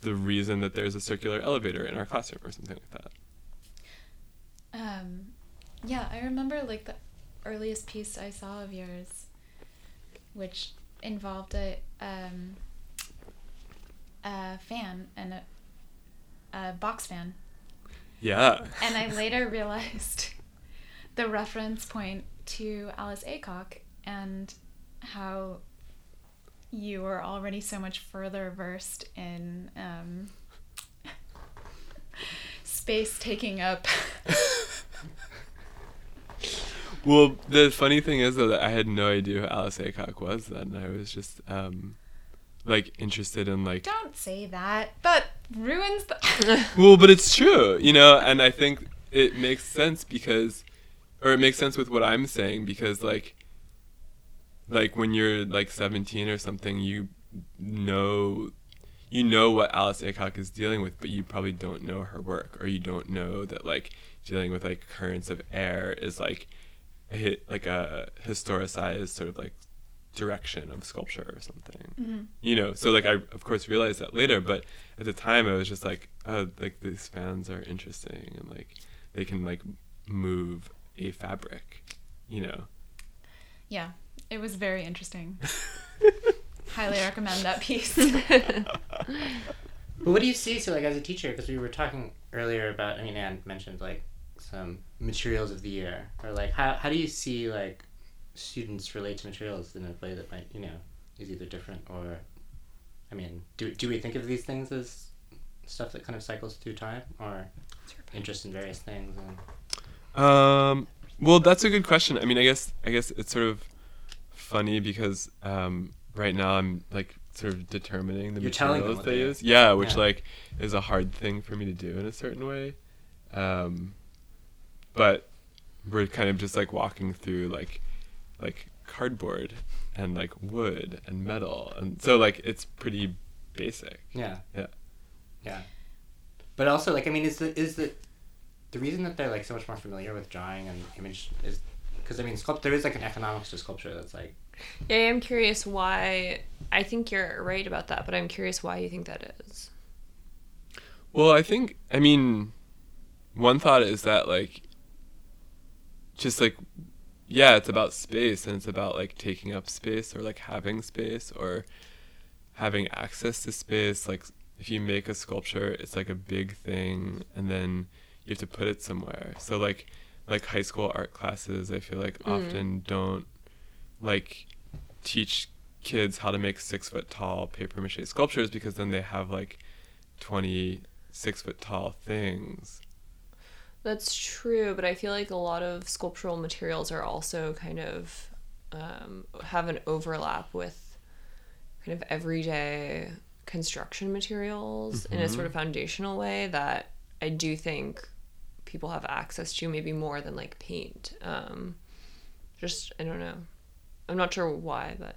the reason that there's a circular elevator in our classroom or something like that Um, yeah, I remember like the earliest piece I saw of yours, which involved a um, a fan and a, a box fan, yeah. And I later realized the reference point to Alice Aycock and how you were already so much further versed in um, space taking up well the funny thing is though that i had no idea who alice aycock was then i was just um like interested in like Don't say that. That ruins the. well but it's true you know and i think it makes sense because or it makes sense with what i'm saying because like like when you're like 17 or something you know you know what Alice Aycock is dealing with, but you probably don't know her work, or you don't know that like dealing with like currents of air is like a hit like a historicized sort of like direction of sculpture or something. Mm-hmm. You know, so like I of course realized that later, but at the time I was just like, oh, like these fans are interesting and like they can like move a fabric, you know. Yeah, it was very interesting. Highly recommend that piece. But what do you see, so like as a teacher, because we were talking earlier about, I mean, Anne mentioned like some materials of the year, or like how, how do you see like students relate to materials in a way that might, you know, is either different or, I mean, do, do we think of these things as stuff that kind of cycles through time or interest in various things? And, Um, well, that's a good question. I mean, I guess I guess it's sort of funny because um, right now I'm like sort of determining the You're materials they use. Yeah, which Yeah. like is a hard thing for me to do in a certain way. Um, but we're kind of just like walking through like like cardboard and like wood and metal, and so like it's pretty basic. yeah. Yeah. Yeah. But also, like, I mean, is the, is the, the reason that they're like so much more familiar with drawing and image is because I mean, sculpt there is like an economics to sculpture that's like Yeah, I'm curious why. I think you're right about that, but I'm curious why you think that is. Well, I think I mean, one thought is that like, just like, yeah, it's about space and it's about like taking up space or like having space or having access to space. Like, if you make a sculpture, it's like a big thing, and then you have to put it somewhere. So like, like high school art classes, I feel like mm-hmm. often don't like teach kids how to make six foot tall paper mache sculptures because then they have like 20 six foot tall things. That's true, but I feel like a lot of sculptural materials are also kind of um, have an overlap with kind of everyday construction materials in a sort of foundational way that I do think people have access to maybe more than like paint. Um, just I don't know. I'm not sure why, but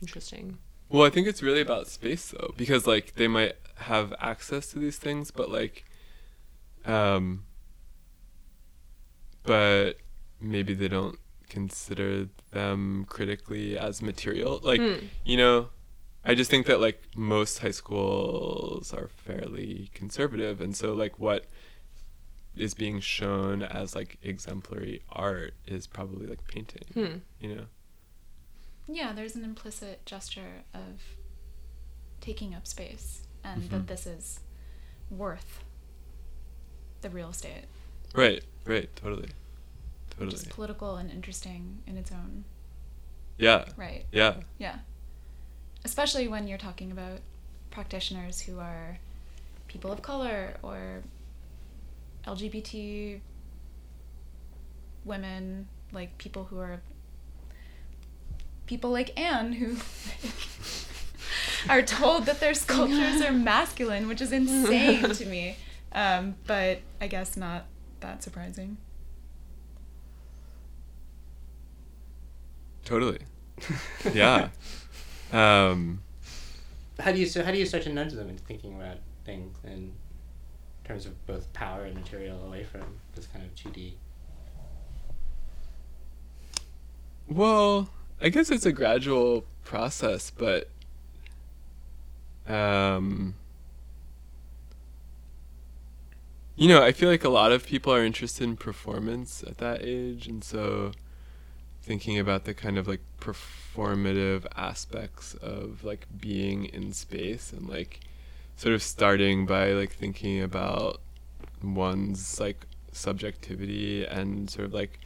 interesting. Well, I think it's really about space though, because like they might have access to these things, but like, um, but maybe they don't consider them critically as material. Like, hmm. you know, I just think that like most high schools are fairly conservative, and so like what is being shown as like exemplary art is probably like painting. Hmm. You know. yeah, there's an implicit gesture of taking up space and that mm-hmm. this is worth the real estate, Right. Right. Totally. which is political and interesting in its own Yeah. right. Yeah. Yeah. Especially when you're talking about practitioners who are people of color or LGBT women, like people who are people like Anne who are told that their sculptures are masculine, which is insane to me. Um, but I guess not that surprising. Totally. Yeah. um, how do you so how do you start to nudge them into thinking about things in terms of both power and material away from this kind of two D? well, I guess it's a gradual process, but um, you know, I feel like a lot of people are interested in performance at that age, and so thinking about the kind of like performative aspects of like being in space and like sort of starting by like thinking about one's like subjectivity and sort of like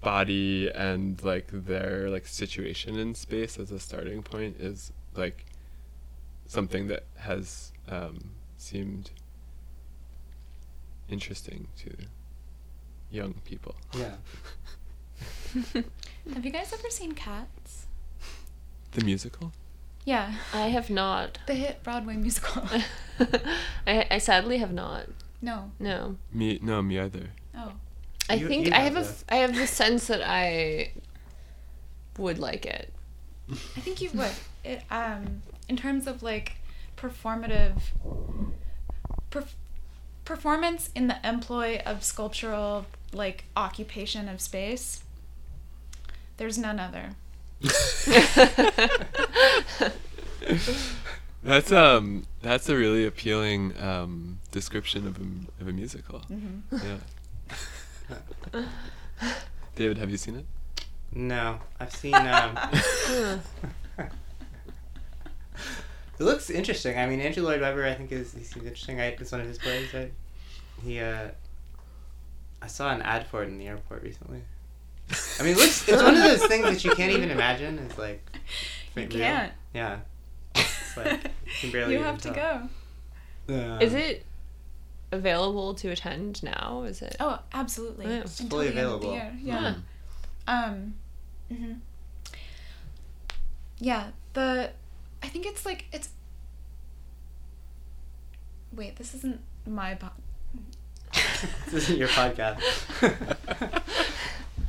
body and like their like situation in space as a starting point is like something that has um, seemed interesting to young people. Yeah. Have you guys ever seen Cats? The musical? Yeah, I have not. the hit Broadway musical. I, I sadly have not. no. No. Me no, me either. Oh. I You- think you I have have a the- f- I have the sense that I would like it. I think you would. It, um, in terms of like performative perf- performance in the employ of sculptural like occupation of space. There's none other. That's um that's a really appealing um description of a, of a musical. Mm-hmm. Yeah. David, have you seen it? No, I've seen. Um, it looks interesting. I mean, Andrew Lloyd Webber, I think is he seems interesting. I it's one of his plays, right? He, uh, I saw an ad for it in the airport recently. I mean, it looks. It's one of those things that you can't even imagine. It's like. You real. can't. Yeah. It's like you can barely. you have to tell. go. Um, Is it available to attend now? Is it? Oh, absolutely. Yeah. It's Until fully the end of the available. year, Yeah. Um. hmm Yeah. The. I think it's like it's. Wait, this isn't my. Po- This isn't your podcast.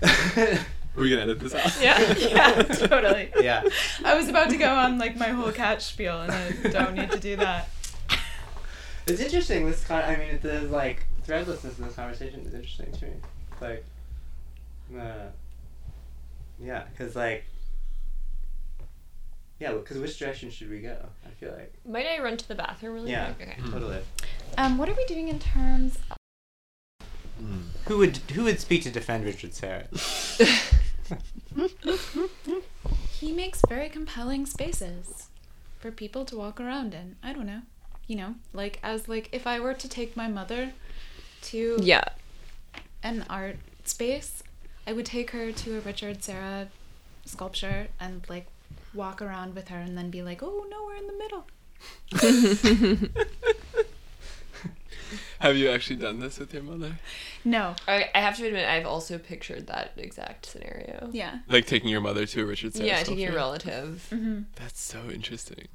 Are we gonna edit this out? yeah. Yeah. Totally. yeah. I was about to go on like my whole Cats spiel, and I don't need to do that. It's interesting. This con- I mean, the like threadlessness in this conversation is interesting to me. Like, uh, yeah, because like, yeah, because which direction should we go? I feel like. Might I run to the bathroom really Yeah. quick? Okay. Totally. Um, what are we doing in terms? of Who would who would speak to defend Richard Serra? He makes very compelling spaces for people to walk around in. I don't know. You know, like as like if I were to take my mother to Yeah. an art space, I would take her to a Richard Serra sculpture and like walk around with her and then be like, "Oh, no, we're in the middle." Have you actually done this with your mother? No. I, I have to admit, I've also pictured that exact scenario. Yeah. Like taking your mother to a Richard Serra Yeah, taking a relative. Mm-hmm. That's so interesting.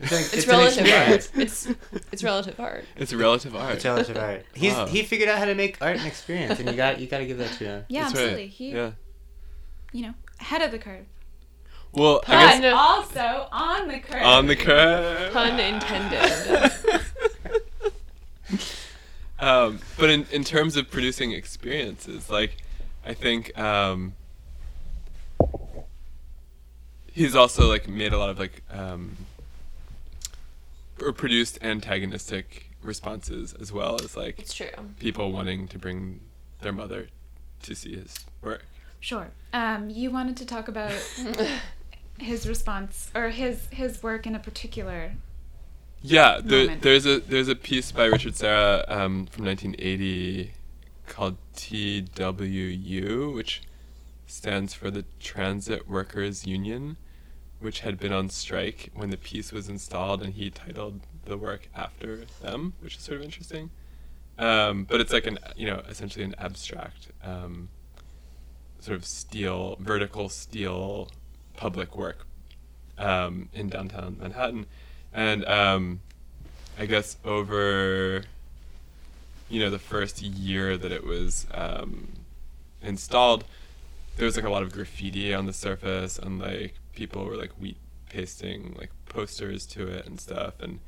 It's, like, It's, an relative art. It's it's relative art. It's relative art. It's relative art. He's Wow. he figured out how to make art an experience, and you got you got to give that to him. Yeah, That's absolutely. Right. He, Yeah. you know, ahead of the curve. Well, But I guess also on the curve. on the curve. Pun intended. um, but in, in terms of producing experiences, like I think um, he's also like made a lot of like um, or produced antagonistic responses as well as like It's true. people wanting to bring their mother to see his work. Sure. Um, you wanted to talk about his response or his his work in a particular. Yeah, there, there's a there's a piece by Richard Serra um, from 1980 called TWU, which stands for the Transit Workers Union, which had been on strike when the piece was installed, and he titled the work after them, which is sort of interesting. Um, but it's like an you know essentially an abstract um, sort of steel vertical steel public work um, in downtown Manhattan, and um, I guess over you know the first year that it was um, installed, there was like a lot of graffiti on the surface, and like people were like wheat pasting like posters to it and stuff, and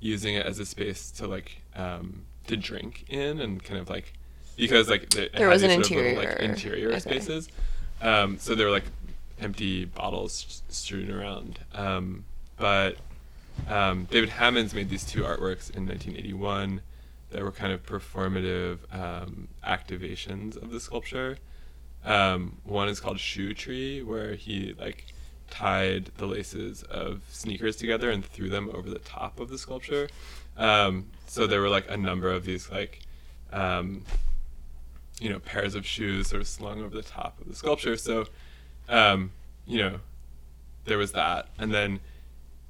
using it as a space to like um, to drink in and kind of like because like the, There was an of little, like interior. interior Okay. spaces. Um, so there were like empty bottles strewn around. Um, but um, David Hammons made these two artworks in 1981 that were kind of performative um, activations of the sculpture. Um, one is called Shoe Tree, where he like tied the laces of sneakers together and threw them over the top of the sculpture. Um, so there were like a number of these like um, you know pairs of shoes sort of slung over the top of the sculpture. So um, you know there was that, and then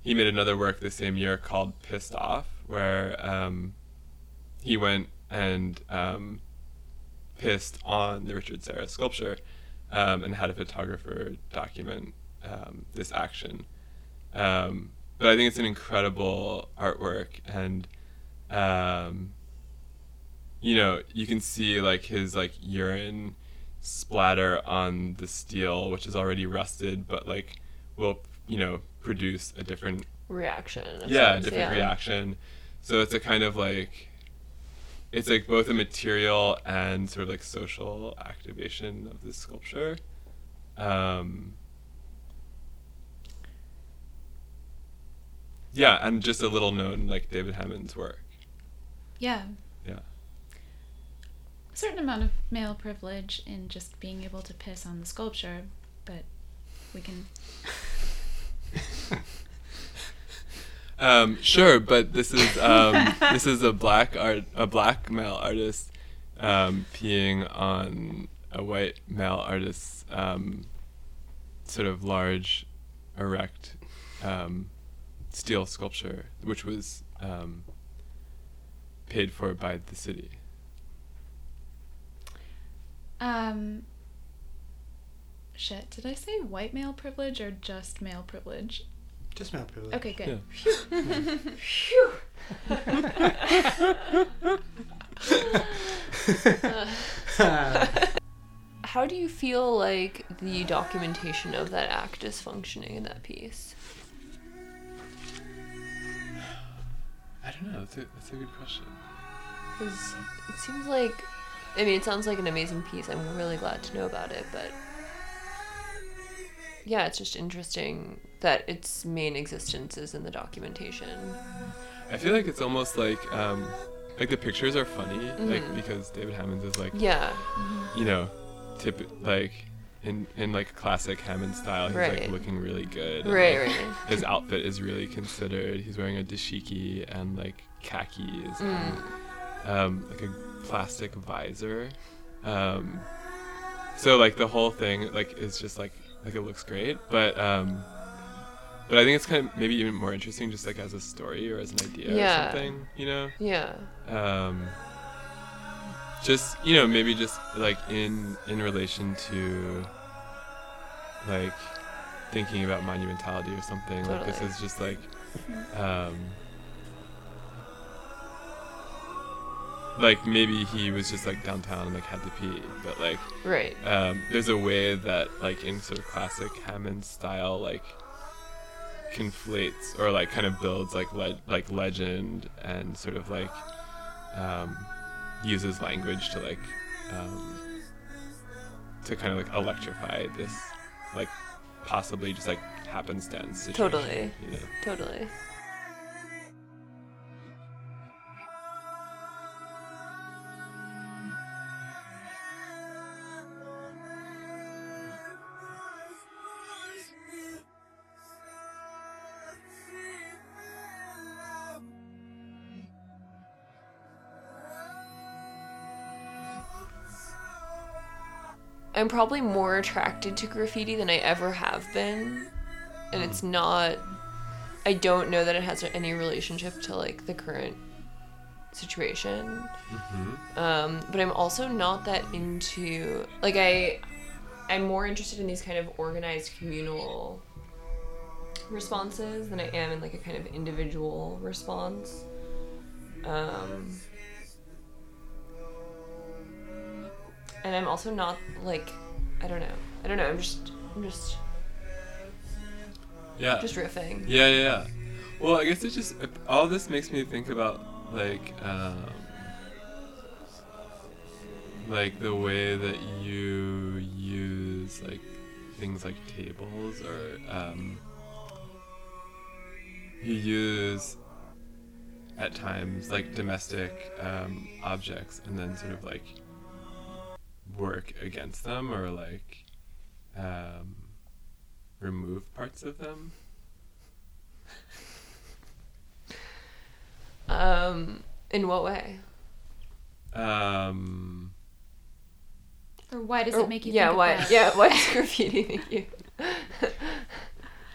he made another work the same year called Pissed Off, where um, he went and um, pissed on the Richard Serra sculpture um, and had a photographer document um, this action. Um, but I think it's an incredible artwork, and you know you can see like his like urine splatter on the steel, which is already rusted, but like will you know produce a different reaction. of yeah, sorts, different reaction. So it's a kind of like it's like both a material and sort of like social activation of this sculpture. Um, yeah, and just a little known like David Hammond's work. Yeah. Certain amount of male privilege in just being able to piss on the sculpture, but we can. Um, sure, but this is um, this is a black art, a black male artist um, peeing on a white male artist's um, sort of large, erect um, steel sculpture, which was um, paid for by the city. Um. Shit, did I say white male privilege or just male privilege? Just male privilege. Okay, good. How do you feel like the documentation of that act is functioning in that piece? I don't know. That's a, that's a good question. Because it seems like, I mean, it sounds like an amazing piece. I'm really glad to know about it, but yeah, it's just interesting that its main existence is in the documentation. I feel like it's almost like um, like the pictures are funny, like because David Hammons is like Yeah, you know, tip like in in like classic Hammons style. He's like looking really good. and, right, like, right. His outfit is really considered. He's wearing a dashiki and like khakis and um, like a plastic visor. Um, so like the whole thing like is just like like it looks great, but um, but I think it's kind of maybe even more interesting just like as a story or as an idea Yeah. or something, you know Yeah, um, just you know maybe just like in in relation to like thinking about monumentality or something like this is just like um like maybe he was just like downtown and like had to pee but like right. um, there's a way that like in sort of classic Hammons style like conflates or like kind of builds like le- like legend and sort of like um, uses language to like um, to kind of like electrify this like possibly just like happenstance situation, Totally. you know? Totally. I'm probably more attracted to graffiti than I ever have been. And it's not I don't know that it has any relationship to like the current situation. Um, but I'm also not that into like I I'm more interested in these kind of organized communal responses than I am in like a kind of individual response. Um, and I'm also not like I don't know. I don't know. I'm just I'm just yeah just riffing. Yeah, yeah, yeah. Well, I guess it just all this makes me think about like um, like the way that you use like things like tables or um, you use at times like domestic um, objects and then sort of like work against them or like um, remove parts of them. Um, in what way? Um, Or why does Or- it make you yeah, think why? of that? Yeah, why does graffiti make you?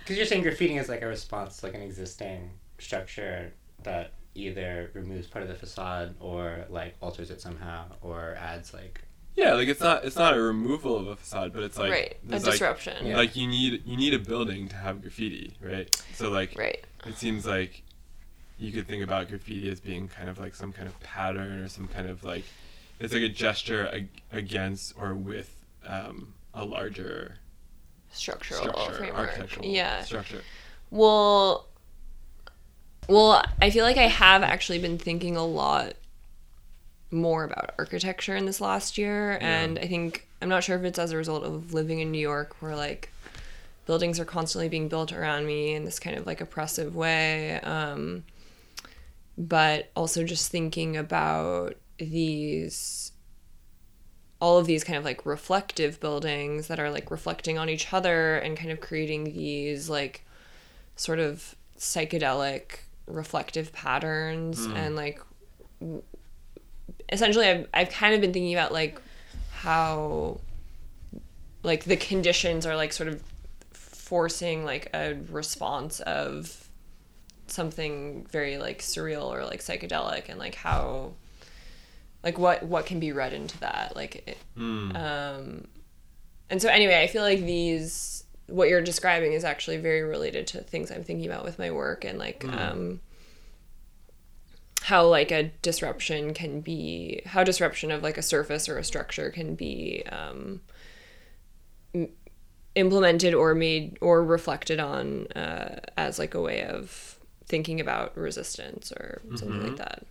Because you're saying graffiti is like a response to like an existing structure that either removes part of the facade or like alters it somehow or adds like yeah, like it's not it's not a removal of a facade, but it's like right, a there's, like- disruption. Yeah. Like you need you need a building to have graffiti, right? So like Right. it seems like you could think about graffiti as being kind of like some kind of pattern or some kind of like it's like a gesture ag- against or with um, a larger Structural structure, framework. architectural Yeah. structure. Well, Well, I feel like I have actually been thinking a lot more about architecture in this last year, and I think I'm not sure if it's as a result of living in New York, where like buildings are constantly being built around me in this kind of like oppressive way, um, but also just thinking about these all of these kind of like reflective buildings that are like reflecting on each other and kind of creating these like sort of psychedelic reflective patterns and like essentially I've, I've kind of been thinking about like how like the conditions are like sort of forcing like a response of something very like surreal or like psychedelic and like how like what what can be read into that like it, um and so anyway i feel like these what you're describing is actually very related to things i'm thinking about with my work and like um how like a disruption can be how disruption of like a surface or a structure can be um m- implemented or made or reflected on uh, as like a way of thinking about resistance or something like that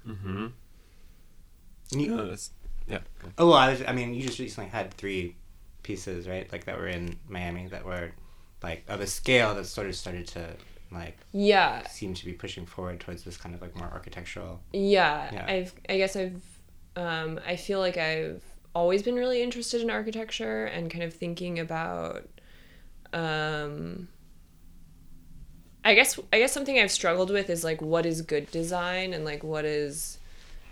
And you- No, that's- yeah. Oh well, I was. I mean, you just recently had three pieces, right? Like that were in Miami that were like of a scale that sort of started to like yeah seem to be pushing forward towards this kind of like more architectural. yeah, Yeah. i've i guess i've um i feel like i've always been really interested in architecture and kind of thinking about um i guess i guess something i've struggled with is like what is good design and like what is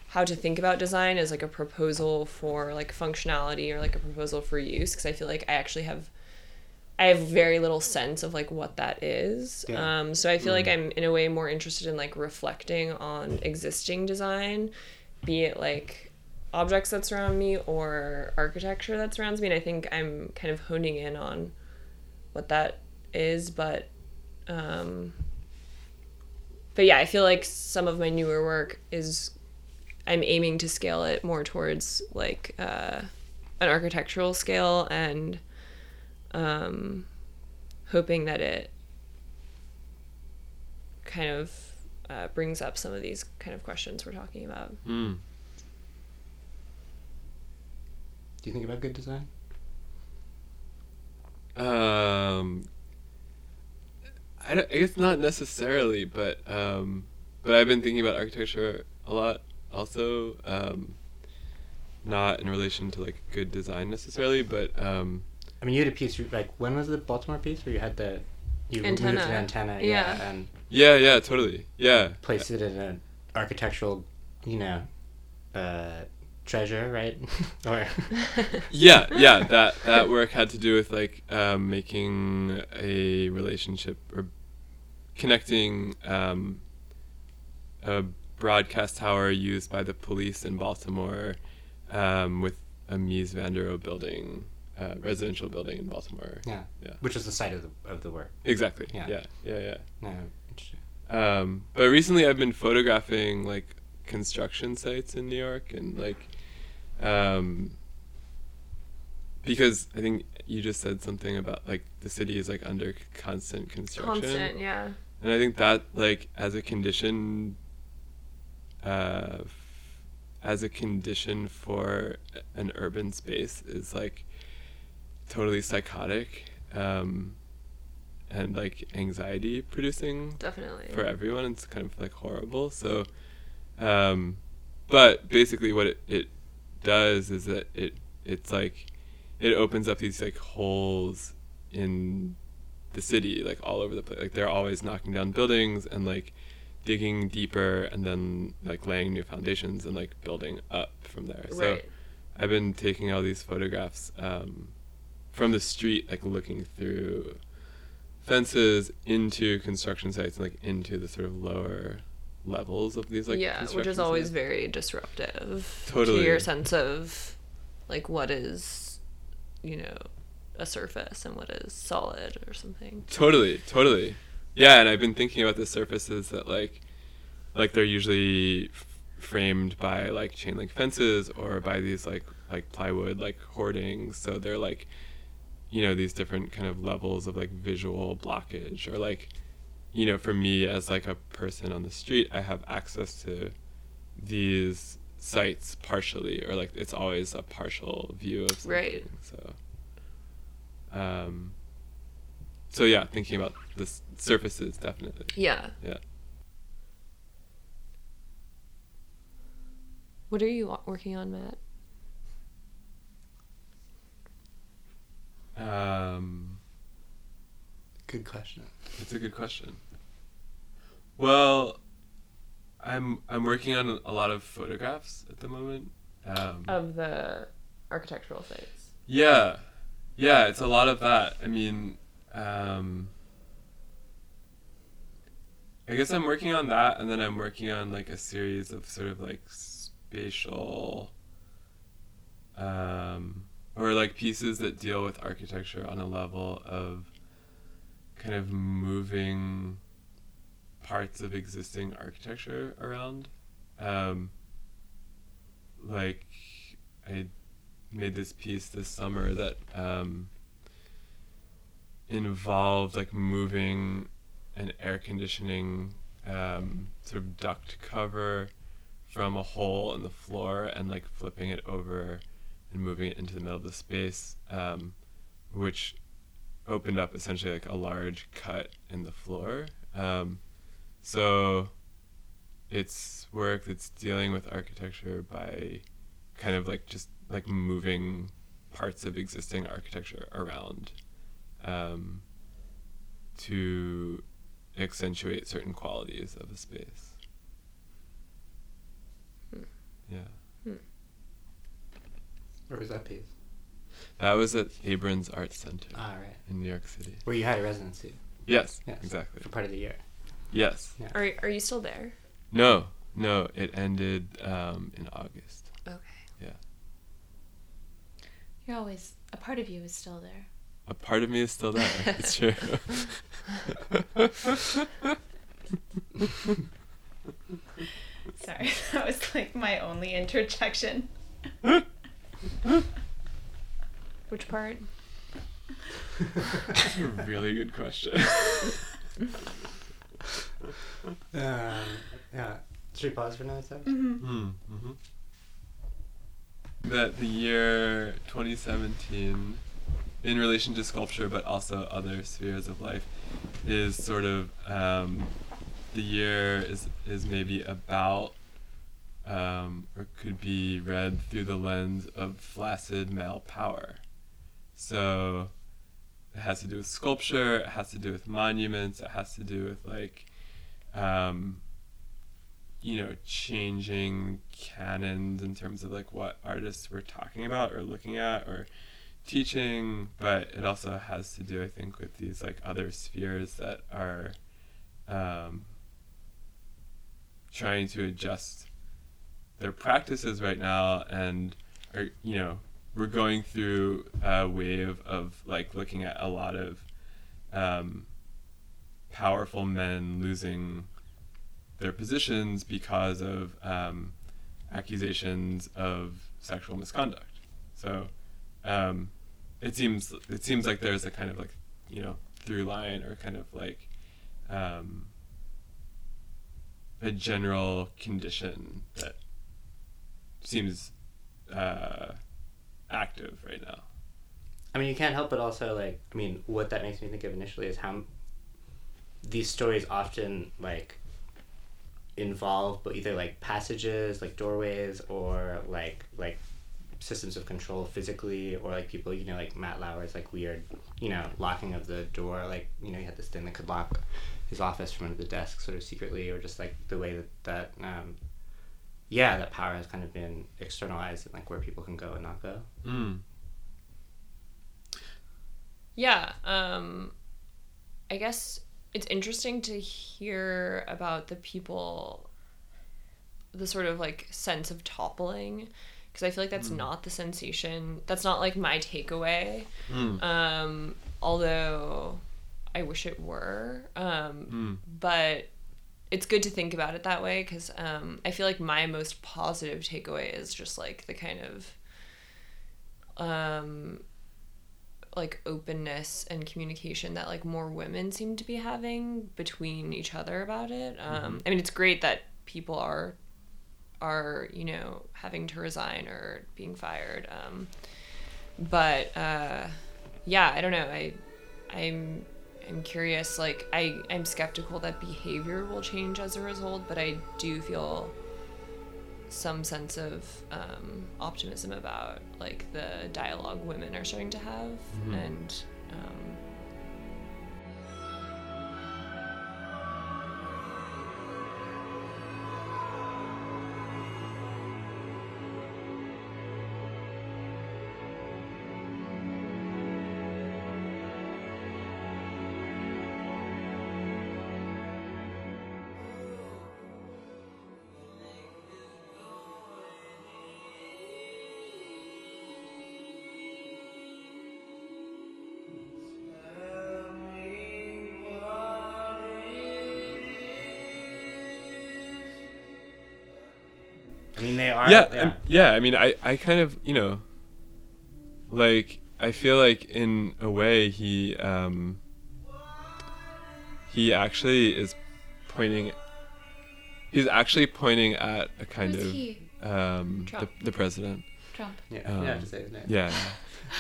how to think about design as like a proposal for like functionality or like a proposal for use because i feel like i actually have I have very little sense of like what that is. Yeah. Um, so I feel like I'm in a way more interested in like reflecting on existing design, be it like objects that surround me or architecture that surrounds me. And I think I'm kind of honing in on what that is, but um, but yeah, I feel like some of my newer work is I'm aiming to scale it more towards like uh, an architectural scale and um, hoping that it kind of uh, brings up some of these kind of questions we're talking about. Mm. Do you think about good design? Um, I, don't- I guess not necessarily, but um, but I've been thinking about architecture a lot. Also, um, not in relation to like good design necessarily, but um, I mean, you had a piece like when was the Baltimore piece where you had the you moved an Antenna. antenna, Yeah. yeah, and yeah, yeah, totally, yeah, placed it in an architectural, you know, uh, treasure, right? or yeah, yeah. That that work had to do with like um, making a relationship or connecting um, a broadcast tower used by the police in Baltimore um, with a Mies van der Rohe building, uh, residential building in Baltimore. yeah, Yeah. which is the site of the of the work. Exactly. Yeah. Yeah. Yeah. Yeah. No, interesting. Um, but recently, I've been photographing like construction sites in New York, and like, um, because I think you just said something about like the city is like under constant construction, Constant, yeah. and I think that like as a condition, uh, as a condition for an urban space is like totally psychotic, um, and like anxiety producing Definitely. for everyone. It's kind of like horrible. So, um, but basically, what it, it does is that it it's like it opens up these like holes in the city, like all over the place. Like they're always knocking down buildings and like digging deeper and then like laying new foundations and like building up from there. So Right. I've been taking all these photographs um, from the street, like looking through fences into construction sites and like into the sort of lower levels of these like yeah, which is always sites. very disruptive Totally. to your sense of like what is, you know, a surface and what is solid or something. Totally, totally. Yeah, and I've been thinking about the surfaces that like, like they're usually framed by like chain link fences or by these like like plywood like hoardings. So they're like, you know, these different kind of levels of like visual blockage or like, you know, for me as like a person on the street, I have access to these sites partially, or like it's always a partial view of something. Right. So, um, so yeah, thinking about the surfaces definitely. Yeah. Yeah. What are you working on, Matt? Um, Good question. It's a good question. Well, I'm I'm working on a lot of photographs at the moment. Um, Of the architectural sites. yeah, yeah, it's a lot of that. I mean, um, I guess I'm working on that, and then I'm working on like a series of sort of like spatial, um, or like pieces that deal with architecture on a level of kind of moving parts of existing architecture around. Um, like, I made this piece this summer that um, involved like moving an air conditioning um, sort of duct cover from a hole in the floor and like flipping it over and moving it into the middle of the space, um, which opened up essentially like a large cut in the floor. Um, so it's work that's dealing with architecture by kind of like just like moving parts of existing architecture around um, to accentuate certain qualities of a space. Yeah. Where was that piece? That was at Abrons Art Center All right. in New York City. Where you had a residency Yes, Yes. exactly. for part of the year. Yes. Are are you still there? No, no, it ended um, in August. Okay. Yeah. You're always a part of you is still there. A part of me is still there. it's true. Sorry, that was like my only interjection. Which part? That's a really good question. Um, yeah. Should we pause for another second? Hmm, mhm. That the year 2017, in relation to sculpture, but also other spheres of life, is sort of um, the year is is maybe about, um, or could be read through the lens of flaccid male power. So it has to do with sculpture. It has to do with monuments. It has to do with like. Um, you know, changing canons in terms of like what artists we're talking about or looking at or teaching, but it also has to do, I think, with these like other spheres that are um, trying to adjust their practices right now and are you know we're going through a wave of like looking at a lot of um, powerful men losing their positions because of um, accusations of sexual misconduct. So um, it seems it seems like there's a kind of like you know through line or kind of like um, a general condition that seems uh, active right now. I mean, you can't help but also like. I mean, what that makes me think of initially is how these stories often like involve, but either like passages, like doorways, or like like systems of control physically, or like people, you know, like Matt Lauer's like weird, you know, locking of the door. Like you know, he had this thing that could lock his office from under the desk, sort of secretly, or just like the way that that. Um, yeah, that power has kind of been externalized, and like where people can go and not go. Mm. Yeah. Um, I guess it's interesting to hear about the people, the sort of like sense of toppling, because I feel like that's not the sensation. That's not like my takeaway. Mm. Um, although I wish it were. Um, Mm. but it's good to think about it that way because um, I feel like my most positive takeaway is just like the kind of um, like openness and communication that like more women seem to be having between each other about it. Um, I mean, it's great that people are are you know having to resign or being fired. Um, but uh, yeah, I don't know. I I'm I'm curious. Like I I'm skeptical that behavior will change as a result, but I do feel some sense of um, optimism about like the dialogue women are starting to have and um, are. yeah, they um, yeah. I mean, I, I kind of, you know, like I feel like in a way he, um, he actually is pointing. He's actually pointing at a kind Who's of he? um the, Trump. the president. Trump. Yeah, you um, don't have to say his name. Yeah.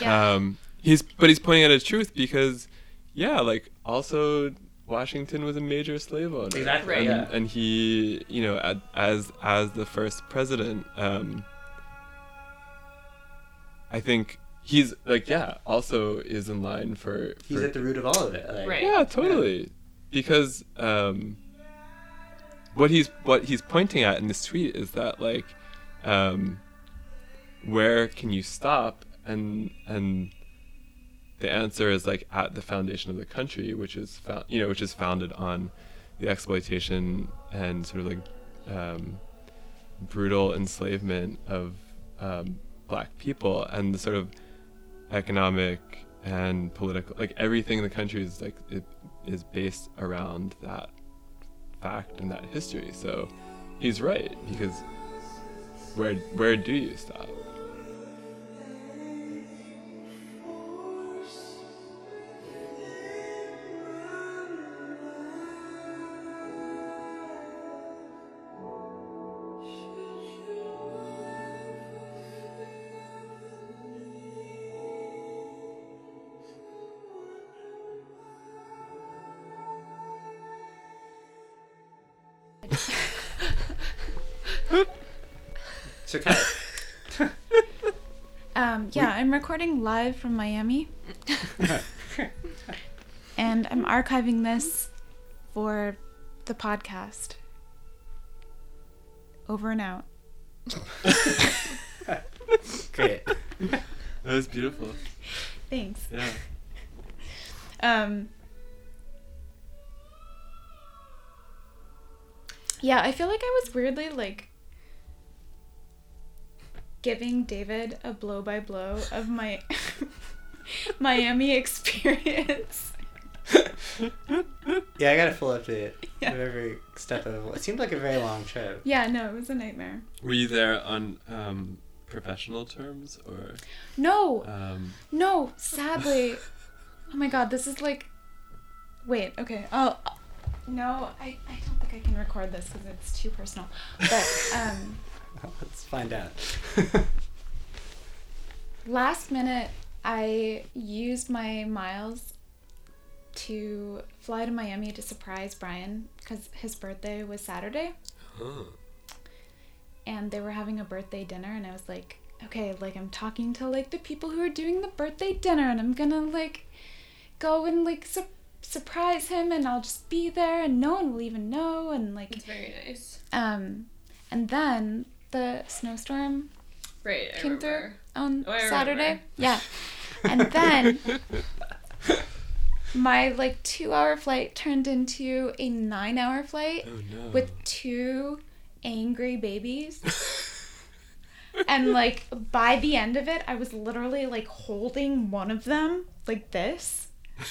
Yeah. Um, he's but he's pointing at a truth because, yeah, like also Washington was a major slave owner. Exactly, Right. And, yeah. and he, you know, as as the first president, um, I think he's like, yeah, also is in line for. He's at the root of all of it. Like, Right. yeah, totally. Because um, what he's what he's pointing at in this tweet is that like, um, where can you stop? And and the answer is like at the foundation of the country, which is found, you know, which is founded on the exploitation and sort of like um, brutal enslavement of um, black people and the sort of economic and political like everything in the country is like it is based around that fact and that history. So he's right because where where do you stop I'm recording live from Miami. and I'm archiving this for the podcast. Over and out. great. that was beautiful Thanks. yeah Um, yeah, I feel like I was weirdly like giving David a blow by blow of my Miami experience. Yeah, I got a full update Yeah. of every step of it. It seemed like a very long trip. Yeah, no, it was a nightmare. were you there on um, professional terms or No, um, no, sadly. Oh my god, this is like. Wait, okay. Oh, no, I, I don't think I can record this because it's too personal. But, um. Let's find out. last minute i used my miles to fly to miami to surprise brian because his birthday was saturday and they were having a birthday dinner and i was like okay like i'm talking to like the people who are doing the birthday dinner and i'm gonna like go and like su- surprise him and i'll just be there and no one will even know and like it's very nice. um and then the snowstorm Right. I came through on Oh, Saturday. remember. Yeah. And then my like two hour flight turned into a nine hour flight oh no with two angry babies. and like by the end of it, I was literally like holding one of them like this.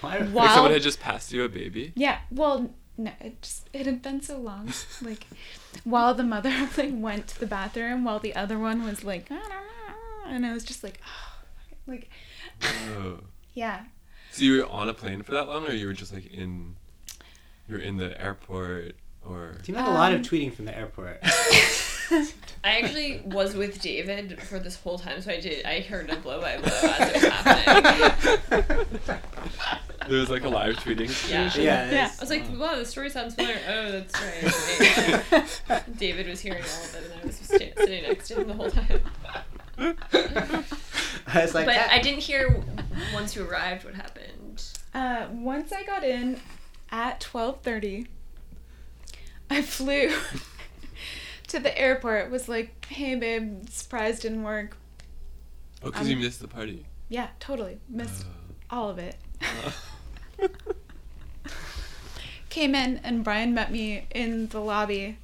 Why? like someone had just passed you a baby yeah, well, no, it just it had been so long. Like while the mother like went to the bathroom, while the other one was like, ah, and I was just like, oh, Like, yeah. So you were on a plane for that long, or you were just like in, you were in the airport, or Do you have a lot of Um, tweeting from the airport? I actually was with David for this whole time, so I did. I heard a blow by blow as it was happening. there was like a live tweeting. Yeah. situation? yeah. Yeah. I was like, wow, the story sounds familiar. Oh, that's right. David was hearing all of it, and I was sta- sitting next to him the whole time. I was like, But that- I didn't hear once you arrived what happened. Uh, once I got in at 12:30, I flew to the airport. Was like, "Hey babe, surprise didn't work." Oh, because you um, missed the party. Yeah, totally missed uh. all of it. Came in and Brian met me in the lobby,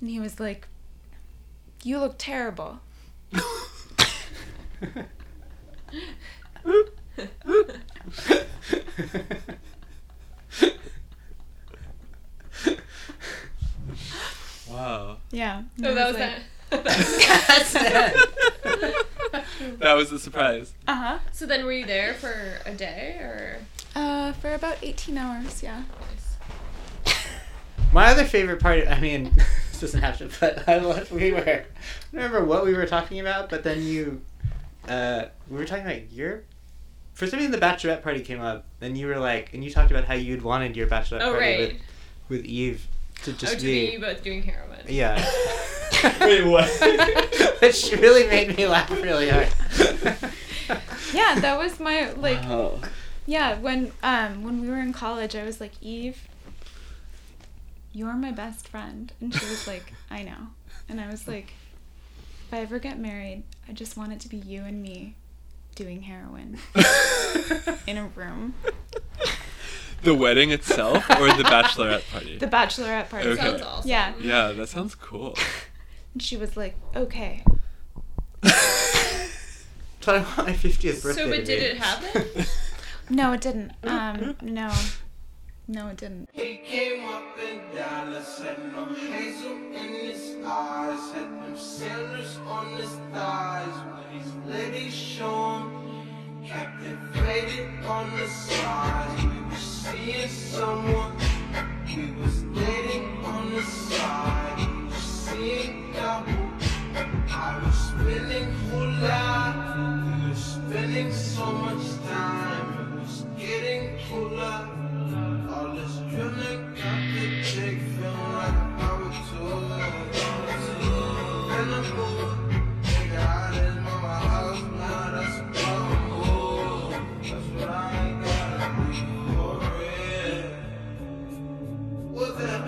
and he was like, "You look terrible." Wow. Yeah. Oh, that was like, that. That's it. That was a surprise. Uh huh. so then, were you there for a day or? Uh, for about 18 hours. Yeah. My other favorite part, I mean, this doesn't have to, but I love, we were, I don't remember what we were talking about, but then you, uh, we were talking about your, for some reason the bachelorette party came up, and you were like, and you talked about how you'd wanted your bachelorette Oh party right. with, with Eve to just oh, to be, be both doing heroin. yeah. Wait, what? Which really made me laugh really hard. Yeah, that was my like. Oh. Yeah, when um when we were in college, I was like, Eve, you're my best friend, and she was like, I know, and I was like, if I ever get married, I just want it to be you and me, doing heroin in a room. The wedding itself or the bachelorette party? The bachelorette party. Okay. Sounds awesome. Yeah, yeah, that sounds cool. and she was like, okay. That's I want my 50th birthday So, but did it happen? No, it didn't. Um, no, no, it didn't. He came up in Dallas, had no hazel in his eyes, had them sailors on his thighs. When his ladies shone, captivated on the side, We were seeing someone, we was dating on the side. We were seeing double. I was spinning hula, we were spending so much time. It was getting cooler.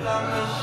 Gotta